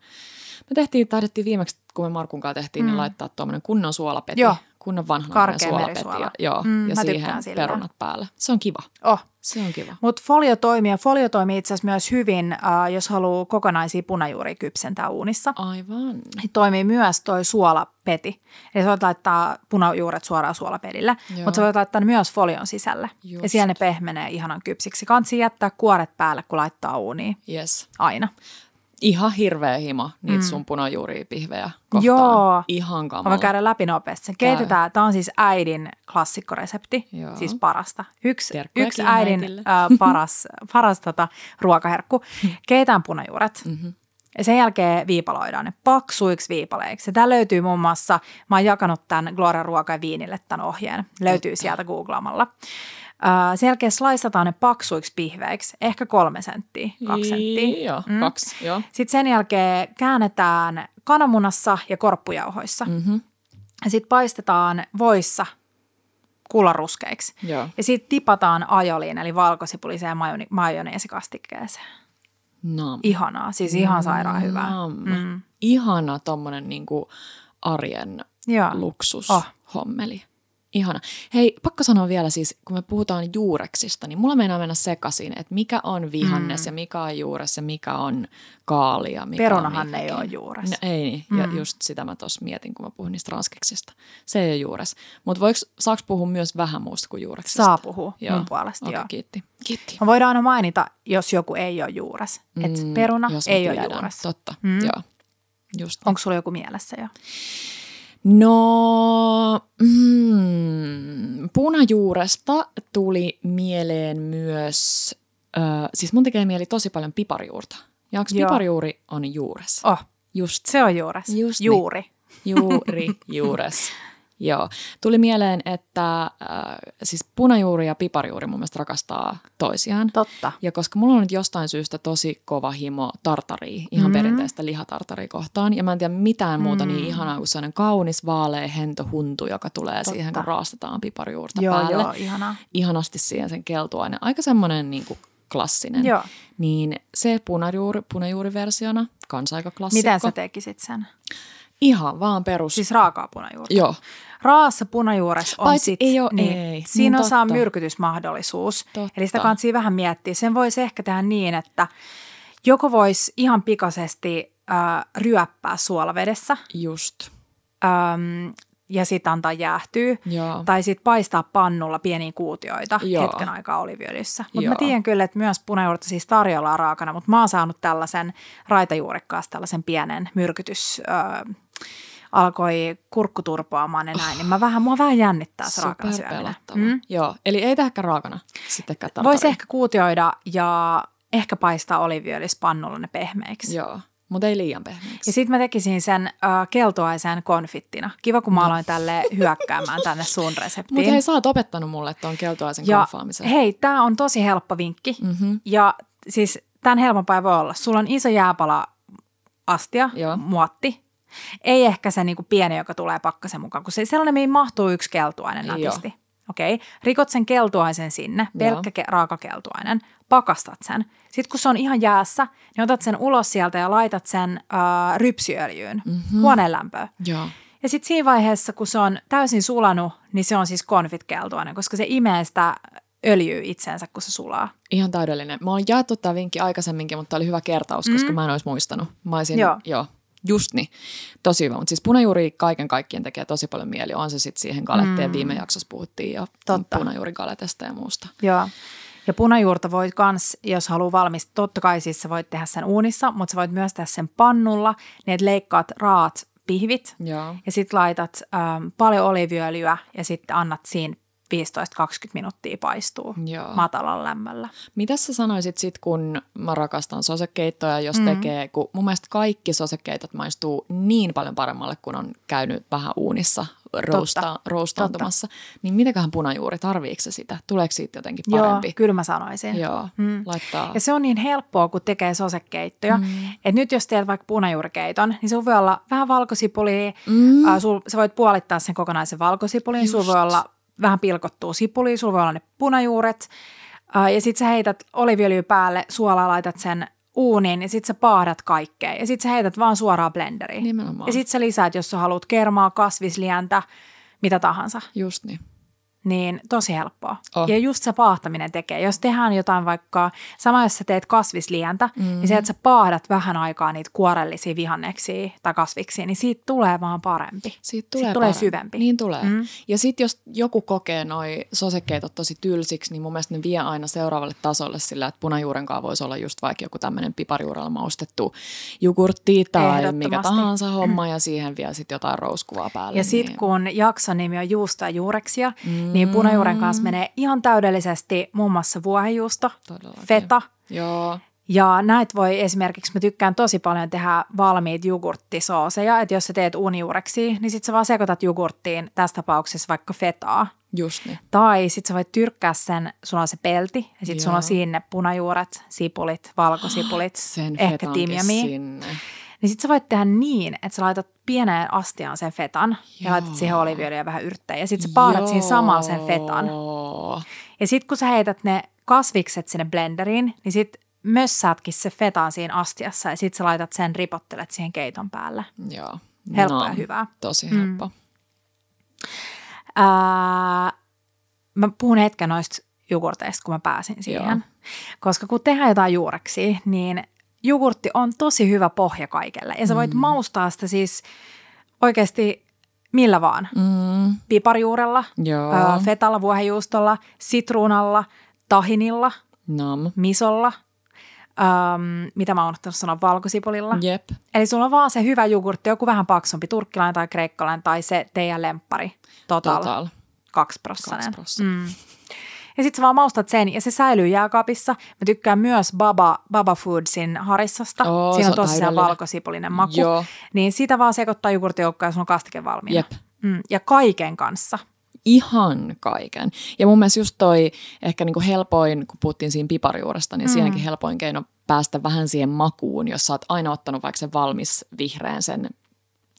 Me tehtiin, taidettiin viimeksi, kun me Markun kanssa tehtiin, mm. niin laittaa tuommoinen kunnon suolapeti. Joo. Kunnon vanhan Karkea merisuola. Ja, joo, Mm, ja siihen sillä. perunat päällä. Se on kiva. Oh. Se on kiva. Mutta folio toimii ja folio toimii itse asiassa myös hyvin, äh, jos haluaa kokonaisia punajuuria kypsentää uunissa. Aivan. Toimii myös toi suolapeti. Eli sä voit laittaa punajuuret suoraan suolapedille, Joo. mutta sä voit laittaa ne myös folion sisälle. Just. Ja siellä ne pehmenee ihanan kypsiksi. Kansi jättää kuoret päälle, kun laittaa uuniin. Yes. Aina. Ihan hirveä himo niitä mm. sun punajuuria pihvejä kohtaan. Joo. Ihan Mä kamala. voin käydä läpi nopeasti. Se keitetään, tämä on siis äidin klassikkoresepti, Joo. siis parasta. Yksi, Terkkuja yksi äidin äh, paras, paras tota, ruokaherkku. Keitään punajuuret. Mm-hmm. Ja sen jälkeen viipaloidaan ne paksuiksi viipaleiksi. Tämä löytyy muun muassa, mä oon jakanut tämän Gloria Ruoka ja Viinille tämän ohjeen. Löytyy sieltä googlaamalla. Äh, sen jälkeen sliceataan ne paksuiksi pihveiksi, ehkä kolme senttiä, kaksi senttiä. Joo, mm. kaksi, joo. Sitten sen jälkeen käännetään kananmunassa ja korppujauhoissa. Mm-hmm. Ja sitten paistetaan voissa kullaruskeiksi. Joo. Ja sitten tipataan ajoliin, eli valkosipuliseen majoni- majoneesikastikkeeseen. Nam. Ihanaa, siis ihan sairaan hyvää. Nam. Mm. Ihana tommonen niinku arjen Joo. luksushommeli. Ihana. Hei, pakko sanoa vielä siis, kun me puhutaan juureksista, niin mulla meinaa mennä sekaisin, että mikä on vihannes mm. ja mikä on juures ja mikä on kaali ja mikä Perunahan on ei ole juures. No, ei niin, mm. ja just sitä mä tuossa mietin, kun mä puhun niistä ranskeksista. Se ei ole juures. Mutta saaks puhua myös vähän muusta kuin juureksista? Saa puhua Joo. mun puolesta, Okei, joo. kiitti. Kiitti. Me voidaan aina mainita, jos joku ei ole juures. Mm, että peruna jos me ei ole juures. Totta, Mm. joo. Just. Onko sulla joku mielessä jo? No, mm, punajuuresta tuli mieleen myös, äh, siis mun tekee mieli tosi paljon piparjuurta. Ja onko piparjuuri on juures? Oh, Just se on juures. Just niin. Juuri. juuri, juures. Joo. Tuli mieleen, että äh, siis punajuuri ja piparjuuri mun mielestä rakastaa toisiaan. Totta. Ja koska mulla on nyt jostain syystä tosi kova himo tartaria, ihan mm. perinteistä lihatartaria kohtaan, ja mä en tiedä mitään muuta niin mm. niin ihanaa kuin sellainen kaunis, vaalea, hento huntu, joka tulee Totta. siihen, kun raastetaan piparjuurta joo, päälle. Joo, ihanaa. Ihanasti siihen sen keltuainen. Aika semmoinen niin kuin klassinen. Joo. Niin se punajuuri, punajuuriversiona, kans aika klassikko. Miten sä tekisit sen? Ihan vaan perus. Siis raakaa punajuurta? Joo. Raassa punajuures on Paitsi sit, ei ole, niin, ei. Siinä niin on saa myrkytysmahdollisuus. Totta. Eli sitä kannattaa vähän miettiä. Sen voisi ehkä tehdä niin, että joko voisi ihan pikaisesti äh, ryöppää suolavedessä. Just. Ähm, ja sitten antaa jäähtyä. Joo. Tai sitten paistaa pannulla pieniä kuutioita Joo. hetken aikaa oliviöljyssä. Mutta mä tiedän kyllä, että myös punajuurta siis tarjolla raakana, mutta mä oon saanut tällaisen raitajuurikkaasta tällaisen pienen myrkytys... Äh, alkoi kurkku turpoamaan ja näin, niin mä vähän, mua vähän jännittää se raakana syöminen. Mm? Joo, eli ei tehdä raakana sittenkään tartari. Voisi ehkä kuutioida ja ehkä paistaa oliviöljyssä pannulla ne pehmeiksi. Joo, mutta ei liian pehmeiksi. Ja sitten mä tekisin sen äh, keltuaisen konfittina. Kiva, kun mä aloin tälle hyökkäämään tänne sun reseptiin. Mutta hei, sä oot opettanut mulle tuon keltuaisen ja konfaamisen. hei, tämä on tosi helppo vinkki. Mm-hmm. Ja siis tämän helpompaa voi olla. Sulla on iso jääpala astia, Joo. muotti. Ei ehkä se niinku pieni, joka tulee pakkasen mukaan, kun se sellainen, mihin mahtuu yksi keltuainen Joo. nätisti. Okei, rikot sen keltuaisen sinne, pelkkä ke- raaka keltuainen, pakastat sen. Sitten kun se on ihan jäässä, niin otat sen ulos sieltä ja laitat sen äh, rypsiöljyyn, mm-hmm. huoneen lämpöön. Joo. Ja sitten siinä vaiheessa, kun se on täysin sulanut, niin se on siis konfitkeltuainen, koska se imee sitä öljyä itsensä, kun se sulaa. Ihan täydellinen. Mä oon jaettu tämä vinkki aikaisemminkin, mutta tämä oli hyvä kertaus, koska Mm. mä en olisi muistanut. Mä olisin, Joo. joo. Just niin. Tosi hyvä. Mutta siis punajuuri kaiken kaikkien tekee tosi paljon mieli. On se sitten siihen galetteen Mm. viime jaksossa puhuttiin ja Totta. punajuuri galetesta ja muusta. Joo. Ja punajuurta voit kans, jos haluaa valmistaa, totta kai siis sä voit tehdä sen uunissa, mutta sä voit myös tehdä sen pannulla, niin että leikkaat raat pihvit Joo. ja sitten laitat ähm, paljon oliiviöljyä ja sitten annat siinä 15-20 minuuttia paistuu Joo. matalalla lämmöllä. Mitä sä sanoisit sit, kun mä rakastan sosekeittoja, jos Mm. tekee, kun mun mielestä kaikki sosekeitot maistuu niin paljon paremmalle, kun on käynyt vähän uunissa rousta, roustaantumassa. Niin mitäköhän punajuuri, tarviiko se sitä? Tuleeko siitä jotenkin parempi? Joo, kyllä mä sanoisin. Joo, Mm. laittaa. Ja se on niin helppoa, kun tekee sosekeittoja. Mm. Että nyt jos teet vaikka punajuurikeiton, niin se voi olla vähän valkosipulia. Mm. Äh, sul, sä voit puolittaa sen kokonaisen valkosipulin. Sulla voi olla vähän pilkottua sipulia, sulla voi olla ne punajuuret. Äh, ja sitten sä heität oliviöljyä päälle, suolaa laitat sen uuniin ja sitten sä paahdat kaikkea. Ja sitten sä heität vaan suoraan blenderiin. Nimenomaan. Ja sitten sä lisäät, jos sä haluat kermaa, kasvislientä, mitä tahansa. Just niin. Niin tosi helppoa. Oh. Ja just se paahtaminen tekee. Jos tehdään jotain vaikka, sama jos sä teet kasvislientä, mm. niin se, että sä paahdat vähän aikaa niitä kuorellisia vihanneksia tai kasviksia, niin siitä tulee vaan parempi. Siitä tulee, Siitä tulee syvempi. Niin tulee. Mm. Mm. Ja sitten jos joku kokee noi sosekeitot tosi tylsiksi, niin mun mielestä ne vie aina seuraavalle tasolle sillä, että punajuuren kanssa voisi olla just vaikka joku tämmöinen piparjuurella maustettu jogurtti tai mikä tahansa homma ja siihen vielä sitten jotain rouskuvaa päälle. Ja sitten niin. kun jakson nimi on juusto ja juureksia, mm. Niin punajuuren kanssa menee ihan täydellisesti muun muassa vuohenjuusto, Todellakin. feta. Joo, Ja näitä voi esimerkiksi, mä tykkään tosi paljon tehdä valmiit jogurttisooseja, että jos sä teet uunijuureksi, niin sit sä vaan sekoitat jogurttiin, tässä tapauksessa vaikka fetaa. just niin. Tai sit sä voit tyrkkää sen, sulla on se pelti ja sit sulla Joo. on siinä ne punajuuret, sipulit, valkosipulit, Sen ehkä fetankin timjami. sinne. Niin sit sä voit tehdä niin, että sä laitat pieneen astiaan sen fetan ja Joo. laitat siihen oliviöljyä ja vähän yrttejä. Ja sit sä paahdat siinä samalla sen fetan. Ja sit kun sä heität ne kasvikset sinne blenderiin, niin sit mössäätkin se fetan siinä astiassa ja sit sä laitat sen ripottelet siihen keiton päälle. Joo. Helppoa ja Nam. hyvää. Tosi Mm. helppo. Ää, mä puhun hetken noista jogurteista, kun mä pääsin siihen. Joo. Koska kun tehdään jotain juureksi, niin jogurtti on tosi hyvä pohja kaikelle. Ja sä voit mm. maustaa sitä siis oikeasti millä vaan. Mm. Piparjuurella, Joo. fetalla, vuohenjuustolla, sitruunalla, tahinilla, Nam. misolla, äm, mitä mä oon unohtanut sanoa, valkosipulilla. Jep. Eli sulla on vaan se hyvä jogurtti, joku vähän paksumpi, turkkilainen tai kreikkalainen tai se teidän lemppari, total, total. Kaksiprossainen. Kaksi prossaa. Mm. Ja sitten sä vaan maustat sen ja se säilyy jääkaapissa. Mä tykkään myös Baba, Baba Foodsin harissasta. Oo, Siinä on on tosi se täydellinen. valkosipulinen maku. Joo. Niin sitä vaan sekoittaa jogurttijoukkoon ja sun on kastike valmiina. Jep. Mm, ja kaiken kanssa. Ihan kaiken. Ja mun mielestä just toi ehkä niinku helpoin, kun puhuttiin siinä piparjuuresta, niin mm. siinäkin helpoin keino päästä vähän siihen makuun, jos sä oot aina ottanut vaikka sen valmis vihreän sen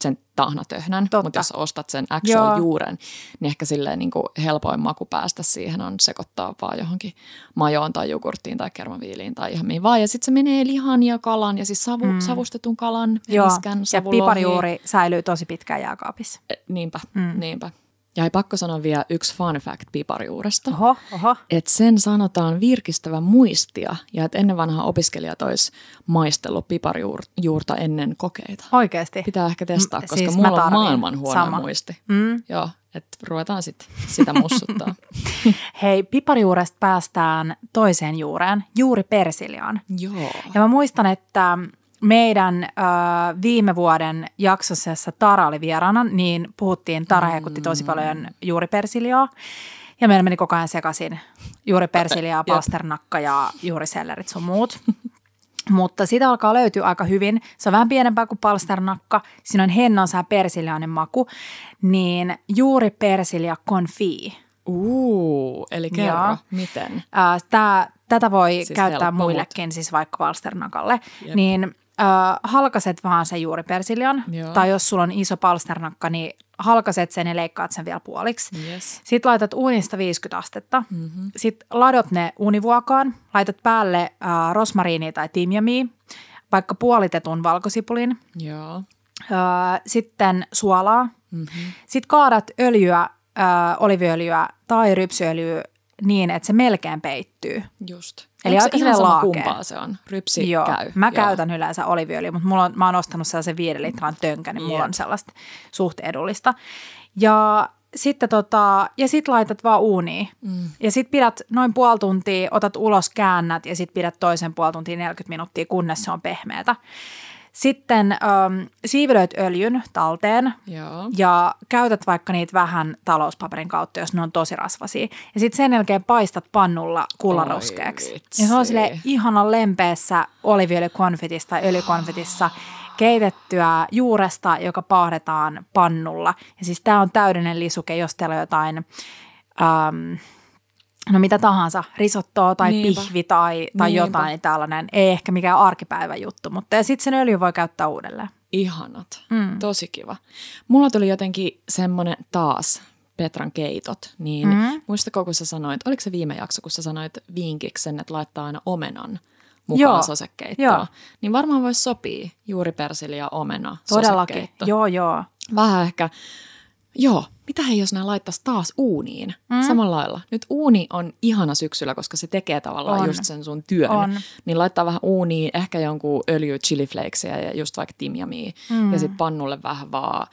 sen tahnatöhnän, Totta. mutta jos ostat sen actual Joo. juuren, niin ehkä silleen niin kuin helpoin maku päästä siihen on sekoittaa vaan johonkin majoon tai jogurttiin tai kermaviiliin tai ihan mihin vaan. Ja sitten se menee lihan ja kalan ja siis savu, mm. savustetun kalan, Joo. Iskän, ja piparijuuri säilyy tosi pitkään jääkaapissa. E, niinpä, mm. niinpä. Ja ei pakko sanoa vielä yksi fun fact piparjuuresta. Oho, oho. Että sen sanotaan virkistävä muistia ja että ennen vanhaa opiskelijat olisi maistellut piparjuurta ennen kokeita. Oikeasti? Pitää ehkä testaa, koska siis mulla on maailman huono Sama. muisti. Mm. Joo, että ruvetaan sitten sitä mussuttaa. Hei, piparjuuresta päästään toiseen juureen, juuri persiliaan. Joo. Ja mä muistan, että meidän äh, viime vuoden jaksossa, jossa Tara oli vieraana, niin puhuttiin, Tara mm. hekutti tosi paljon juuri persiliaa. Ja meillä meni koko ajan sekaisin juuri persiliaa, pasternakka ja juuri sellerit sun muut. Mutta sitä alkaa löytyä aika hyvin. Se on vähän pienempää kuin palsternakka. Siinä on hennonsää persiliainen maku. Niin juuri persilia confit. Uu, eli kerro, ja, miten? Tää, tätä voi siis käyttää muillekin, siis vaikka palsternakalle. Jep. Niin äh, halkaset vaan sen juuri persilian. Joo. Tai jos sulla on iso palsternakka, niin halkaset sen ja leikkaat sen vielä puoliksi. Yes. Sitten laitat uunista 50 astetta. Mm-hmm. Sitten ladot ne uunivuokaan. Laitat päälle äh, rosmariinia tai timjamia, vaikka puolitetun valkosipulin. Joo. Äh, sitten suolaa. Mm-hmm. Sitten kaadat öljyä, äh, oliviöljyä tai rypsyöljyä niin, että se melkein peittyy. Just. Eli Onko aika ihan sama kumpaa se on? Rypsi Joo. käy. Mä Joo. käytän yleensä oliviöljyä, mutta mulla on, mä oon ostanut sellaisen viiden litran tönkän, niin mulla yeah. on sellaista suht edullista. Ja sitten tota, ja sit laitat vaan uuniin. Mm. Ja sit pidät noin puoli tuntia, otat ulos, käännät ja sit pidät toisen puoli tuntia 40 minuuttia, kunnes se on pehmeätä. Sitten ähm, siivilöit öljyn talteen Joo. ja käytät vaikka niitä vähän talouspaperin kautta, jos ne on tosi rasvasia. Ja sitten sen jälkeen paistat pannulla kullanruskeaksi. Ja se on sille ihana lempeässä oliviöljykonfitissa tai öljykonfitissa keitettyä juuresta, joka paahdetaan pannulla. Ja siis tämä on täydellinen lisuke, jos teillä on jotain... Ähm, no mitä tahansa, risottoa tai Niinpä. pihvi tai, tai jotain niin tällainen. Ei ehkä mikään arkipäivän juttu, mutta ja sitten sen öljy voi käyttää uudelleen. Ihanat, mm. tosi kiva. Mulla tuli jotenkin semmoinen taas Petran keitot, niin mm. muistako kun sä sanoit, oliko se viime jakso, kun sä sanoit vinkiksen, että laittaa aina omenan mukaan sosekeittoa, niin varmaan voisi sopia juuri persili ja omena Todellakin, joo joo. Vähän ehkä Joo, mitä he jos nämä laittaisi taas uuniin mm. samalla lailla. Nyt uuni on ihana syksyllä, koska se tekee tavallaan on. just sen sun työn. On. Niin laittaa vähän uuniin, ehkä jonkun öljy chiliflakesia ja just vaikka timjamia. Mm. Ja sitten pannulle vähän vaan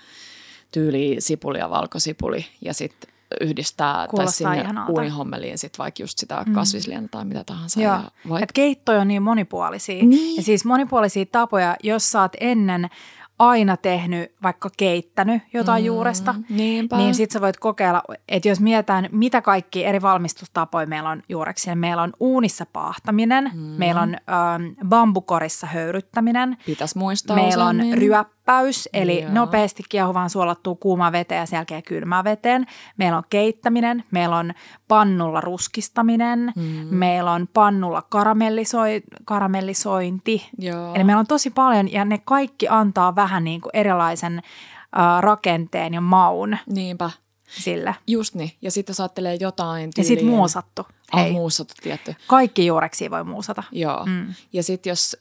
tyyli sipuli ja valkosipuli. Ja sitten yhdistää Kuulostaa tai sinne ihanalta. uunihommeliin sit vaikka just sitä mm. kasvislientä tai mitä tahansa. Joo, ja vaik- Et keittoja on niin monipuolisia. Niin. Ja siis monipuolisia tapoja, jos oot ennen – aina tehnyt, vaikka keittänyt jotain mm, juuresta, niinpä. niin sit sä voit kokeilla, että jos mietitään, mitä kaikki eri valmistustapoja meillä on juureksi. Meillä on uunissa paahtaminen, mm. meillä on ähm, bambukorissa höyryttäminen. Pitäisi muistaa Meillä on ryöppäys, eli Joo. nopeasti kiehuvaan suolattua kuumaa veteen ja sen jälkeen kylmää veteen. Meillä on keittäminen, meillä on pannulla ruskistaminen, mm. meillä on pannulla karamellisoi, karamellisointi. Joo. Eli meillä on tosi paljon ja ne kaikki antaa vähän niin kuin erilaisen äh, rakenteen ja maun. Niinpä. Sille. Just niin. Ja sitten jos ajattelee jotain tyyliin. Ja sitten muusattu. Hei. Oh, muusattu, tietty. Kaikki juureksi voi muusata. Joo. Mm. Ja sitten jos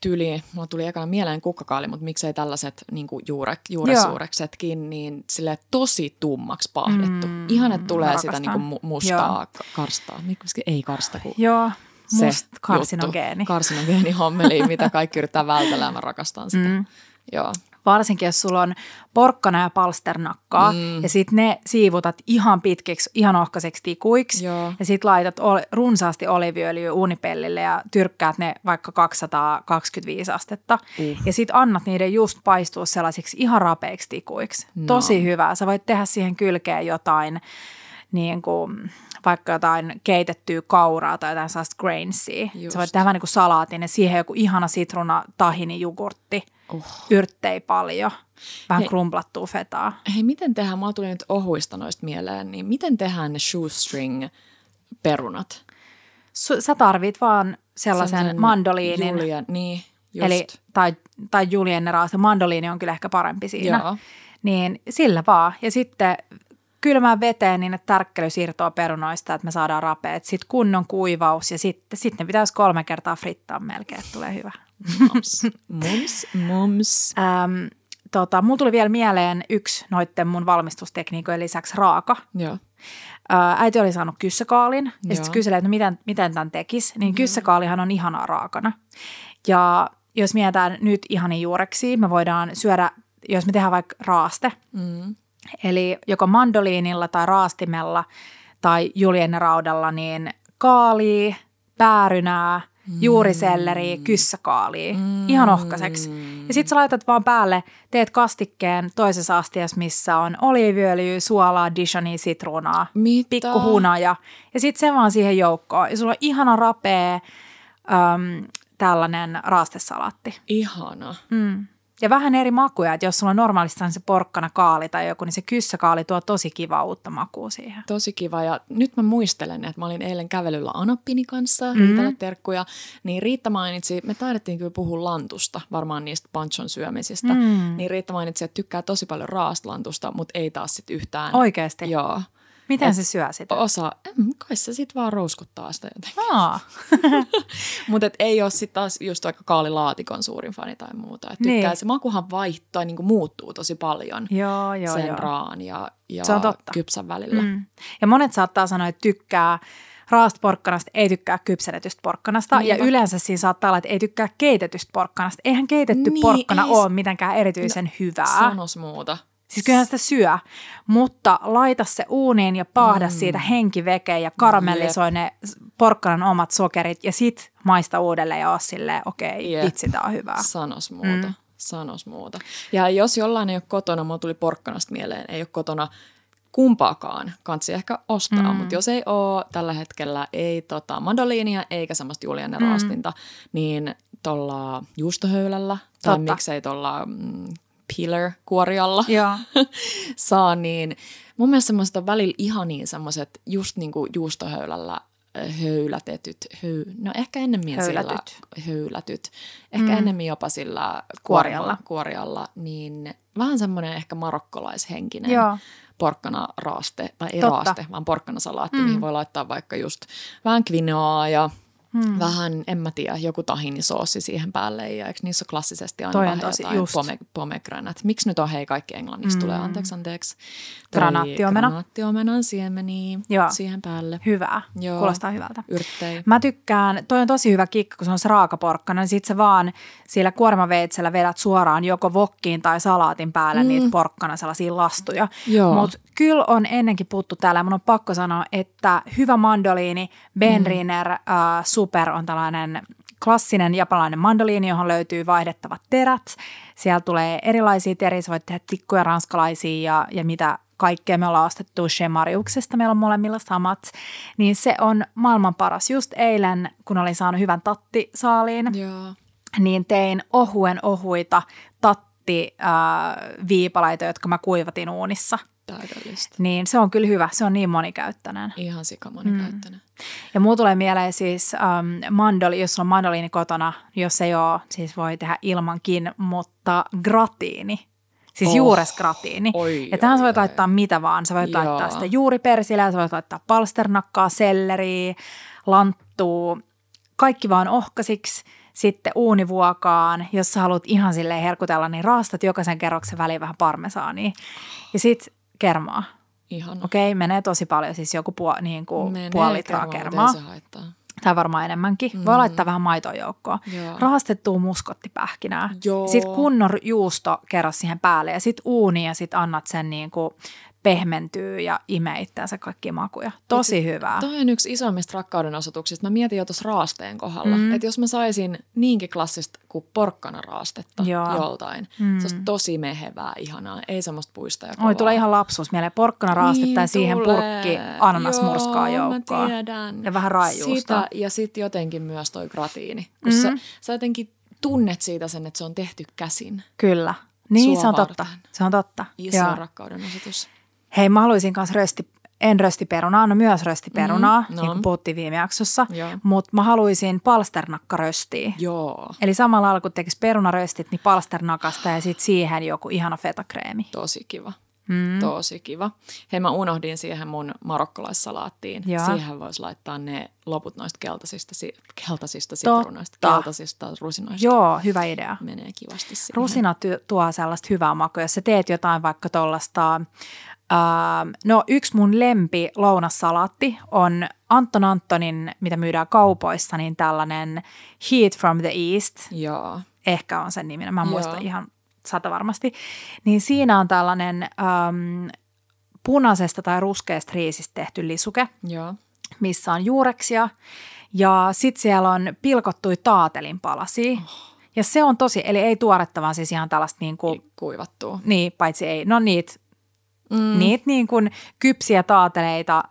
tyyliin, mulla tuli ekana mieleen kukkakaali, mutta miksei tällaiset niin juurek, juuresuureksetkin, niin sille tosi tummaksi pahdettu. Mm. Ihan, että tulee Rakastan. sitä niin kuin mustaa Joo. karstaa. Miksi ei karsta, kun Joo. Must karsinogeeni. Karsinogeeni hommeli, mitä kaikki yrittää vältellä ja mä rakastan sitä. Mm. Joo varsinkin jos sulla on porkkana ja palsternakkaa mm. ja sitten ne siivutat ihan pitkiksi, ihan ohkaiseksi tikuiksi Joo. ja sitten laitat ol, runsaasti oliviöljyä uunipellille ja tyrkkäät ne vaikka 225 astetta uh. ja sitten annat niiden just paistua sellaisiksi ihan rapeiksi tikuiksi. No. Tosi hyvää. Sä voit tehdä siihen kylkeen jotain niin kuin, vaikka jotain keitettyä kauraa tai jotain sellaista grainsia. Just. Sä voit tehdä vähän niin kuin salaatin ja siihen joku ihana sitruna tahini jogurtti – uh. yrttei paljon, vähän Hei. krumplattua fetaa. Hei, miten tehdään, mulla tuli nyt ohuista noista mieleen, niin miten tehdään ne shoestring-perunat? Su- sä tarvit vaan sellaisen Sellaisen mandoliinin. Julia, niin, just. Eli, tai, tai julienne raasta. Mandoliini on kyllä ehkä parempi siinä. Joo. Niin sillä vaan. Ja sitten kylmään veteen niin, että tärkkely siirtoo perunoista, että me saadaan rapeet. Sitten kunnon kuivaus ja sitten, sitten pitäisi kolme kertaa frittaa melkein, että tulee hyvä. Mums, mums, mums. Ähm, tota, mulla tuli vielä mieleen yksi noitten mun valmistustekniikojen lisäksi raaka. Joo. Ää, äiti oli saanut kyssäkaalin ja Joo. sitten kyseli, että no miten, miten tämän tekisi. Niin kyssäkaalihan on ihanaa raakana. Ja jos mietitään nyt ihani juureksi, me voidaan syödä, jos me tehdään vaikka raaste, Mm. eli joko mandoliinilla tai raastimella tai julienneraudalla, niin kaalia, päärynää, juuriselleri, kyssäkaalia, ihan ohkaiseksi. Ja sitten sä laitat vaan päälle, teet kastikkeen toisessa astiassa, missä on oliiviöljyä, suolaa, Dijonia, sitruunaa, Mitä? pikku hunaja. Ja sitten se vaan siihen joukkoon. Ja sulla on ihana rapea äm, tällainen raastesalaatti. Ihana. Mm. Ja vähän eri makuja, että jos sulla on normaalisti se porkkana kaali tai joku, niin se kyssäkaali tuo tosi kiva uutta makua siihen. Tosi kiva ja nyt mä muistelen, että mä olin eilen kävelyllä Anappini kanssa, Mhm. mm-hmm. Riitalle terkkuja, niin Riitta mainitsi, me taidettiin kyllä puhua lantusta, varmaan niistä panchon syömisistä, Mm. niin Riitta mainitsi, että tykkää tosi paljon raastlantusta, mutta ei taas sit yhtään. Oikeasti? Joo. Miten Et- se syö sitä? Osa, mm, kai se sit vaan rouskuttaa sitä jotenkin. Mutta ei ole sitten taas just vaikka kaalilaatikon suurin fani tai muuta. Et tykkää, Niin. niin. se makuhan vaihtaa, niin muuttuu tosi paljon joo, joo, sen joo. raan ja, ja Se on totta. kypsän välillä. Mm. Ja monet saattaa sanoa, että tykkää raasta porkkanasta, ei tykkää kypsennetystä porkkanasta. Niinpä. Ja yleensä siinä saattaa olla, että ei tykkää keitetystä porkkanasta. Eihän keitetty Niin, porkkana ei ole mitenkään erityisen hyvää. Sanos muuta. Siis kyllähän sitä syö, mutta laita se uuniin ja paahda mm. siitä henkiveke ja karamellisoi ne porkkanan omat sokerit ja sit maista uudelleen ja oo silleen, okei, okay, vitsi, tää on hyvää. Sanos muuta. Mm. Sanos muuta. Ja jos jollain ei ole kotona, mulla tuli porkkanasta mieleen, ei ole kotona kumpaakaan, kansi ehkä ostaa, mm. mutta jos ei ole tällä hetkellä ei tota mandoliinia eikä semmoista julienne raastinta, niin tuolla juustohöylällä tai Totta. miksei tuolla mm, peeler-kuorialla Joo. saa, niin mun mielestä semmoiset on välillä ihania semmoiset just niin kuin juustohöylällä höylätetyt, höy, no ehkä ennemmin Höylätyt. sillä höylätyt, ehkä mm. ennemmin jopa sillä Kuorialla. kuorialla, kuorialla niin vähän semmoinen ehkä marokkolaishenkinen Joo. porkkana raaste, tai ei Totta. raaste, vaan porkkana salaatti, mm. mihin voi laittaa vaikka just vähän quinoaa ja Hmm. Vähän, en mä tiedä, joku tahinisoosi siihen päälle ja eikö niissä ole klassisesti aina Toi vähän tosi- jotain just. pome, pomegranate. Miksi nyt on hei kaikki englanniksi Mm. tulee, anteeksi, anteeksi. Granaattiomena. Granaattiomenan siemeniä Joo. siihen päälle. Hyvää. Joo. Kuulostaa hyvältä. Yrttei. Mä tykkään, toi on tosi hyvä kikka, kun se on se raakaporkkana, niin sit sä vaan sillä kuormaveitsellä vedät suoraan joko vokkiin tai salaatin päälle mm. niitä porkkana sellaisia lastuja. Mutta kyllä on ennenkin puhuttu täällä, ja mun on pakko sanoa, että hyvä mandoliini, Benriner mm. äh, Super on tällainen klassinen japanilainen mandoliini, johon löytyy vaihdettavat terät. Siellä tulee erilaisia teriä, sä voit tehdä tikkuja ranskalaisia ja, ja mitä kaikkea me ollaan ostettu Shemariuksesta, meillä on molemmilla samat, niin se on maailman paras. Just eilen, kun olin saanut hyvän tattisaaliin, Joo. niin tein ohuen ohuita tatti äh, viipaleita, jotka mä kuivatin uunissa. Täydellistä. Niin se on kyllä hyvä, se on niin monikäyttöinen. Ihan sikamonikäyttöinen. Ja muu tulee mieleen siis ähm, mandoli, jos sulla on mandoliini kotona, jos ei ole, siis voi tehdä ilmankin, mutta gratiini. Siis Oh. juuresgratiini. Oi, ja tähän sä oi, voit oi. laittaa mitä vaan. Sä voit Joo. laittaa sitä juuripersilää, sä voit laittaa palsternakkaa, selleriä, lanttua, kaikki vaan ohkasiksi. Sitten uunivuokaan, jos sä haluat ihan silleen herkutella, niin raastat jokaisen kerroksen väliin vähän parmesaania. Ja sit kermaa. Ihana. Okei, menee tosi paljon, siis joku puo, niin kuin Menee puoli litraa kermaa, kermaa. se. Tai varmaan enemmänkin. Voi Mm. laittaa vähän joukkoon. Joo. Rahastettua muskottipähkinää. Joo. Sitten kunnon juusto kerros siihen päälle ja sitten uuni ja sitten annat sen niin kuin pehmentyy ja imee itseänsä kaikkia makuja. Tosi hyvää. Toi on yksi isoimmista rakkauden osoituksista. Mä mietin jo tuossa raasteen kohdalla, Mm. mm. että jos mä saisin niinkin klassista kuin porkkana raastetta Joo. joltain, Mm. mm. se olisi tosi mehevää, ihanaa, ei semmoista puista ja. Oi, tulee ihan lapsuus mieleen. Porkkana raastetta Niin ja siihen tulee. purkki ananasmurskaa joukkoon. Ja vähän raajuustoa. Sitä, ja sitten jotenkin myös toi gratiini. Kun Mhm. sä, sä jotenkin tunnet siitä sen, että se on tehty käsin. Kyllä. Niin, Sua se on totta. varten. Se on totta. Iso Joo. rakkauden osoitus. Hei, mä haluaisin kanssa rösti, en röstiperunaa, no myös röstiperunaa, Mm, no. niin kuin puhuttiin viime jaksossa, mutta mä haluaisin palsternakkaröstiä. Joo, Eli samalla kun tekisi perunaröstit, niin palsternakasta ja sitten siihen joku ihana fetakreemi. tosi kiva. Mm. Tosi kiva. Hei, mä unohdin siihen mun marokkolaissalaattiin. Joo. Siihen voisi laittaa ne loput noista keltaisista, si- keltaisista sitruunoista, keltaisista rusinoista. Joo, hyvä idea. Menee kivasti siihen. Rusina ty- tuo sellaista hyvää makua. Jos sä teet jotain vaikka tuollaista, Uh, no yksi mun lempi lounassalaatti on Anton Antonin, mitä myydään kaupoissa, niin tällainen Heat from the East. Joo. Ehkä on sen niminen, mä en Joo. muista ihan sata varmasti. Niin siinä on tällainen um, punaisesta tai ruskeasta riisistä tehty lisuke, Joo. missä on juureksia ja sitten siellä on pilkottui taatelin palasia. Oh. Ja se on tosi, eli ei tuoretta, vaan siis ihan tällaista niin kuin, Kuivattuu. niin, paitsi ei, no niitä, Mm. niitä niin kuin kypsiä taateleita,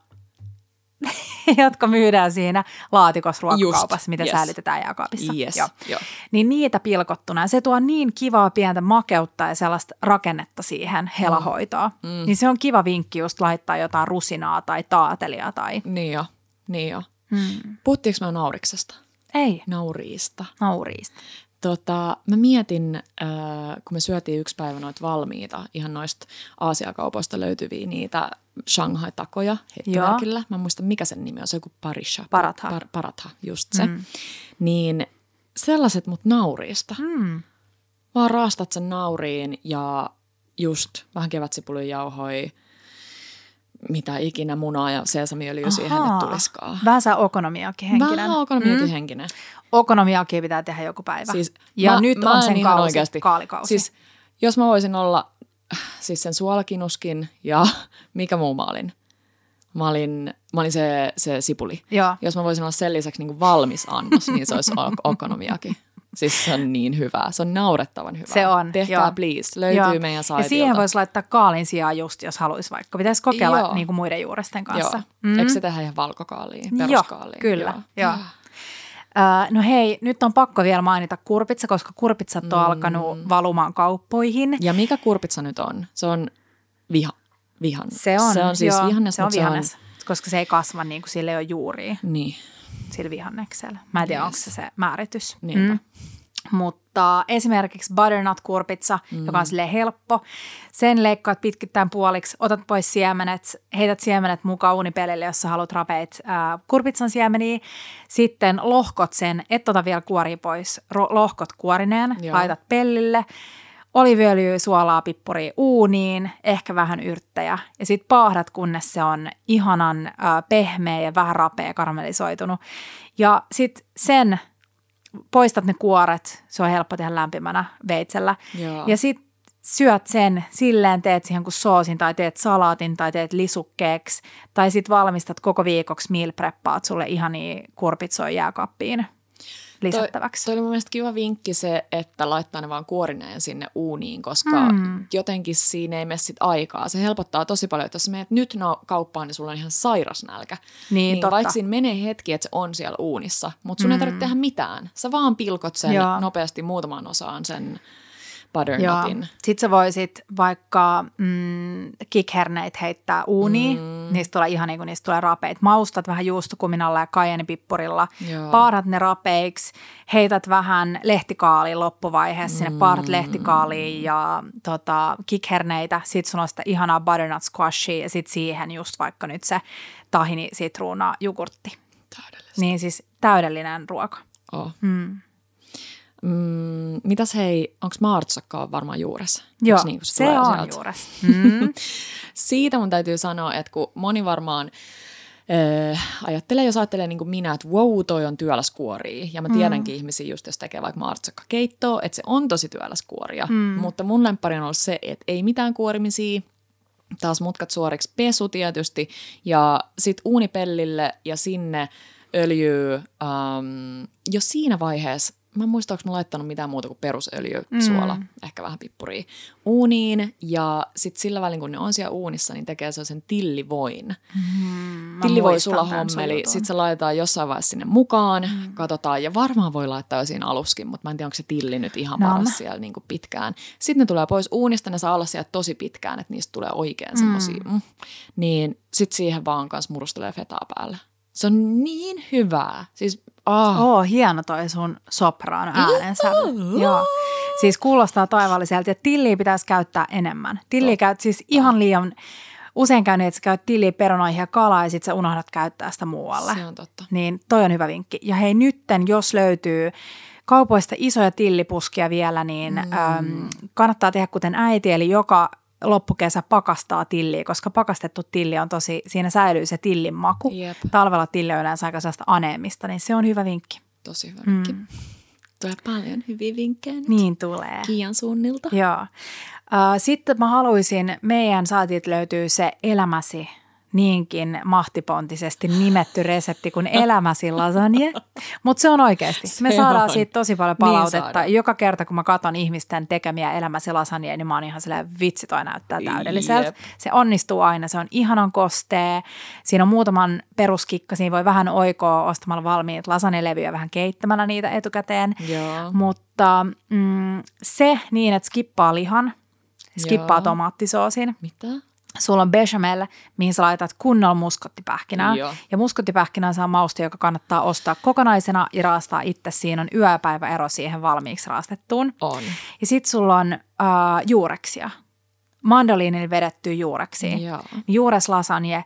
jotka myydään siinä laatikossa ruokakaupassa, mitä yes. säilytetään jääkaapissa. Yes. Joo. Joo. Niin niitä pilkottuna. Se tuo niin kivaa pientä makeutta ja sellaista rakennetta siihen helahoitoon. Mm. Niin se on kiva vinkki just laittaa jotain rusinaa tai taatelia tai... Niin jo. Niin jo. Mm. Puhuttiinko me nauriksesta? Ei, Nauriista. nauriista. Tota, mä mietin, äh, kun me syötiin yksi päivä noita valmiita, ihan noista Aasiakaupoista löytyviä niitä Shanghai-takoja heittomerkillä. Mä en muista, mikä sen nimi on, se on joku parisha. Paratha. Par, paratha, just se. Mm. Niin sellaiset mut nauriista. Mm. Vaan raastat sen nauriin ja just vähän kevätsipulijauhoi, mitä ikinä munaa ja sesamiöljyä siihen, Ahaa. että tuliskaan. Vähän saa okonomiakin henkinen. Vähän okonomiakin mm. henkinen. Okonomiakin pitää tehdä joku päivä. Siis ja mä- nyt mä on en sen kausi, oikeasti- kaalikausi. Siis jos mä voisin olla siis sen suolakinuskin ja mikä muu mä olin? Mä olin, mä olin se, se sipuli. Joo. Jos mä voisin olla sen lisäksi niin kuin valmis annos, niin se olisi okonomiakin. Siis se on niin hyvää. Se on naurettavan hyvää. Se on, Tehkää joo. please. Löytyy Joo. meidän Ja saitilta. siihen voisi laittaa kaalin sijaan just, jos haluaisi vaikka. Pitäisi kokeilla Joo. niin kuin muiden juuresten kanssa. Joo. Mm. Eikö se tehdä ihan valkokaaliin, Joo, peruskaaliin? kyllä, joo. Ah. Öö, no hei, nyt on pakko vielä mainita kurpitsa, koska kurpitsat on Mm. alkanut valumaan kauppoihin. Ja mikä kurpitsa nyt on? Se on viha, vihan. Se on, se on siis joo, vihannes, se on vihannes, koska se ei kasva niin kuin sille ei ole juuria Niin, sillä vihanneksella. Mä en tiedä, Yes. onko se se määritys. niinpä. Mutta esimerkiksi butternut-kurpitsa, mm. joka on silleen helppo. Sen leikkaat pitkittäin puoliksi, otat pois siemenet, heität siemenet mukaan uunipelille, jos sä haluat rapeit äh, kurpitsan siemeniä. Sitten lohkot sen, et ota vielä kuori pois, ro- lohkot kuorineen, Joo. laitat pellille. Oliviöljyä, suolaa, pippuria uuniin, ehkä vähän yrttejä. Ja sitten paahdat, kunnes se on ihanan äh, pehmeä ja vähän rapea karamellisoitunut. Ja sitten sen poistat ne kuoret, se on helppo tehdä lämpimänä veitsellä. Joo. Ja sitten syöt sen, silleen teet siihen kuin soosin tai teet salaatin tai teet lisukkeeksi. Tai sitten valmistat koko viikoksi meal preppaat sulle ihania kurpitsoja jääkaappiin lisättäväksi. Toi oli mun mielestä kiva vinkki se, että laittaa ne vaan kuorineen sinne uuniin, koska Mm. jotenkin siinä ei mene sit aikaa. Se helpottaa tosi paljon, että jos menet nyt no kauppaan, niin sulla on ihan sairas nälkä. Niin, niin totta. vaikka siinä menee hetki, että se on siellä uunissa, mutta sun mm. ei tarvitse tehdä mitään. Sä vaan pilkot sen Joo. nopeasti muutamaan osaan sen Joo. butternutin. Sitten sä voisit vaikka mm, kikherneitä heittää uuniin. Mm. Niistä tulee ihan niin kuin niistä tulee rapeit. Maustat vähän juustokuminalla ja kajenipippurilla. Paarat ne rapeiksi. Heität vähän lehtikaalia loppuvaiheessa. Sinne paarat lehtikaalia ja tota, kikherneitä. Sitten sulla on sitä ihanaa butternut squashia ja sitten siihen just vaikka nyt se tahini, sitruuna, jogurtti. Täydellistä. Niin siis täydellinen ruoka. Oh. Mm. Mm, mitäs hei, onko maartsakka varmaan juuressa? Joo, niin, se tulee on sieltä? juures. Mm. Siitä mun täytyy sanoa, että kun moni varmaan äh, ajattelee, jos ajattelee niin kuin minä, että wow, toi on työläs kuoria. Ja mä tiedänkin mm. ihmisiä just, jos tekee vaikka keittoa, että se on tosi työläs kuoria. Mm. Mutta mun lemppari on ollut se, että ei mitään kuorimisia, taas mutkat suoriksi pesu tietysti, ja sit uunipellille ja sinne öljyä, um, jo siinä vaiheessa mä en muista, onko mä laittanut mitään muuta kuin perusöljy, mm. suola, ehkä vähän pippuria, uuniin. Ja sitten sillä välin, kun ne on siellä uunissa, niin tekee sellaisen tillivoin. Mm, Tillivoi sulla hommeli, sitten se laitetaan jossain vaiheessa sinne mukaan, mm. katsotaan. Ja varmaan voi laittaa jo siinä aluskin, mutta mä en tiedä, onko se tilli nyt ihan no. paras siellä niin kuin pitkään. Sitten ne tulee pois uunista, ne saa olla siellä tosi pitkään, että niistä tulee oikein mm. semmoisia. Mm. Niin sitten siihen vaan kanssa murustelee fetaa päälle. Se on niin hyvää. Siis, oh. oh hieno toi sun sopraan äänensä. Joo. Siis kuulostaa taivaalliselta ja tilliä pitäisi käyttää enemmän. Tilliä käyt siis ihan liian usein käynyt, että sä käyt tilliä perunoihin ja kalaa ja sitten sä unohdat käyttää sitä muualle. Se on totta. Niin toi on hyvä vinkki. Ja hei nytten, jos löytyy kaupoista isoja tillipuskia vielä, niin mm. äm, kannattaa tehdä kuten äiti, eli joka loppukesä pakastaa tilliä, koska pakastettu tilli on tosi, siinä säilyy se tillin maku. Jep. Talvella tilli on yleensä aika sellaista aneemista, niin se on hyvä vinkki. Tosi hyvä vinkki. Mm. Tulee paljon hyviä vinkkejä nyt. Niin tulee. Kiian suunnilta. Joo. Sitten mä haluaisin, meidän saatit löytyy se elämäsi niinkin mahtipontisesti nimetty resepti kuin elämäsi lasagne. Mutta se on oikeasti. Me saadaan siitä tosi paljon niin palautetta. Niin Joka kerta, kun mä katson ihmisten tekemiä elämäsi lasagne, niin mä oon ihan silleen, vitsi toi näyttää täydelliseltä. Jep. Se onnistuu aina, se on ihanan kostee. Siinä on muutaman peruskikka, siinä voi vähän oikoa ostamalla valmiit lasagnelevyjä vähän keittämällä niitä etukäteen. Joo. Mutta mm, se niin, että skippaa lihan, skippaa Joo. tomaattisoosin. Mitä? Sulla on bechamel, mihin sä laitat kunnolla muskottipähkinää. Joo. Ja muskottipähkinä saa mausta, joka kannattaa ostaa kokonaisena ja raastaa itse. Siinä on yöpäivä ero siihen valmiiksi raastettuun. On. Ja sit sulla on uh, juureksia. Mandoliinilla vedetty juureksi. Joo. Juureslasagne,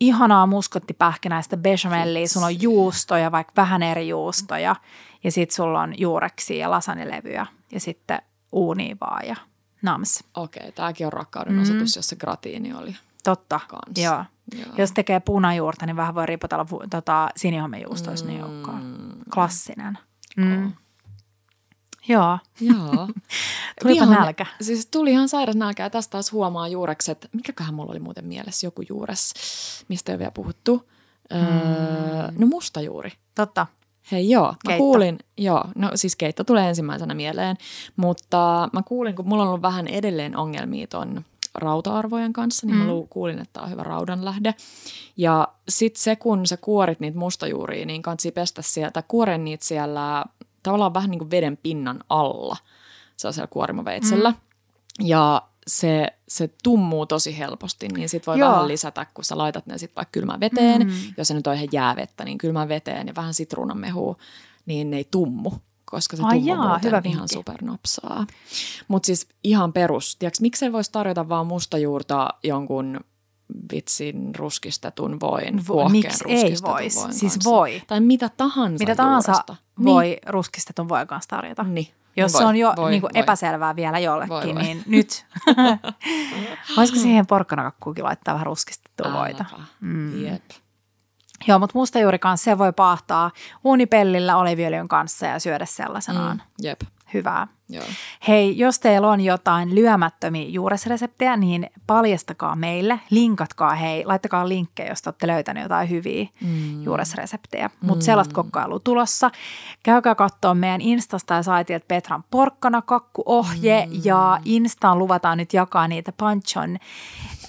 ihanaa muskottipähkinäistä bechamellia. Sulla on juustoja, vaikka vähän eri juustoja. Ja sit sulla on juureksia ja lasanjelevyjä. Ja sitten uuni vaan ja Nams. Okei, okay, tämäkin on rakkauden mm. osoitus, jossa gratiini oli. Totta, kanssa. joo. joo. Jos tekee punajuurta, niin vähän voi ripotella tota, sinihomejuustoa mm. sinne joukkoon. Klassinen. Mm. Oh. Joo. Joo. Tulipa ihan, nälkä. Siis tuli ihan sairas nälkä ja tästä taas huomaa juurekset. Mikäköhän mulla oli muuten mielessä joku juures, mistä ei ole vielä puhuttu. Öö, mm. no mustajuuri. Totta. Hei joo, keitto. mä kuulin, joo, no siis keitto tulee ensimmäisenä mieleen, mutta mä kuulin, kun mulla on ollut vähän edelleen ongelmia ton rauta-arvojen kanssa, niin mm. mä kuulin, että tämä on hyvä raudanlähde. Ja sitten se, kun sä kuorit niitä mustajuuria, niin kansi pestä sieltä, kuoren niitä siellä tavallaan vähän niin kuin veden pinnan alla, sellaisella kuorimoveitsellä. Mm. Ja se, se tummuu tosi helposti, niin sit voi Joo. vähän lisätä, kun sä laitat ne sitten vaikka kylmään veteen, mm. jos se nyt on ihan jäävettä, niin kylmään veteen ja vähän sitruunanmehua, niin ne ei tummu, koska se tummuu jaa, hyvä ihan supernopsaa. Mutta siis ihan perus, tiedätkö, miksei voisi tarjota vaan mustajuurta jonkun vitsin ruskistetun voin, Vo, Miksi ei voisi? Siis kanssa. voi. Tai mitä tahansa Mitä tahansa juuresta. voi niin. ruskistetun voin kanssa tarjota. Niin. Jos voi, se on jo voi, niin kuin voi. epäselvää vielä jollekin, voi, voi. niin nyt. Voisiko siihen porkkanakakkuukin laittaa vähän ruskistettua voita? Mm. Jep. Joo, mutta mustajuuri kanssa se voi paahtaa uunipellillä oliviöljyn kanssa ja syödä sellaisenaan. Mm. Jep. Hyvää. Joo. Hei, jos teillä on jotain lyömättömiä juuresreseptejä, niin paljastakaa meille, linkatkaa hei, laittakaa linkkejä, jos olette löytäneet jotain hyviä mm. juuresreseptejä. Mutta mm. sellaista kokkailua tulossa. Käykää katsoa meidän Instasta ja saitilta Petran porkkana kakkuohje mm. ja Instaan luvataan nyt jakaa niitä Panchon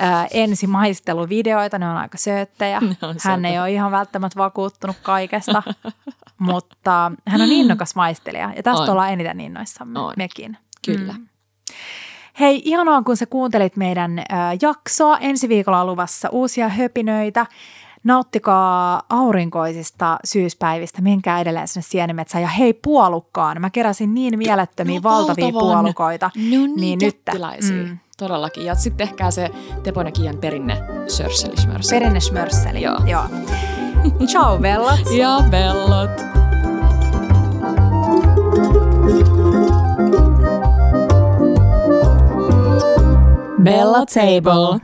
äh, ensimaisteluvideoita, ne on aika sööttejä. On Hän ei ole ihan välttämättä vakuuttunut kaikesta, mutta hän on innokas maistelija ja tästä on. ollaan eniten innoissamme on. Mekin. Kyllä. Mm. Hei, ihanaa kun sä kuuntelit meidän äh, jaksoa. Ensi viikolla on luvassa uusia höpinöitä. Nauttikaa aurinkoisista syyspäivistä, menkää edelleen sinne sienimetsään. Ja hei puolukkaan, mä keräsin niin mielettömiä no, valtavia valtavan. puolukoita. No niin, niin nyt. Mm. Todellakin. Ja sitten tehkää se Tepon Kiian perinne sörsseli Perinne smörseli, joo. joo. Ciao bellot. ja bellot. Bella Table.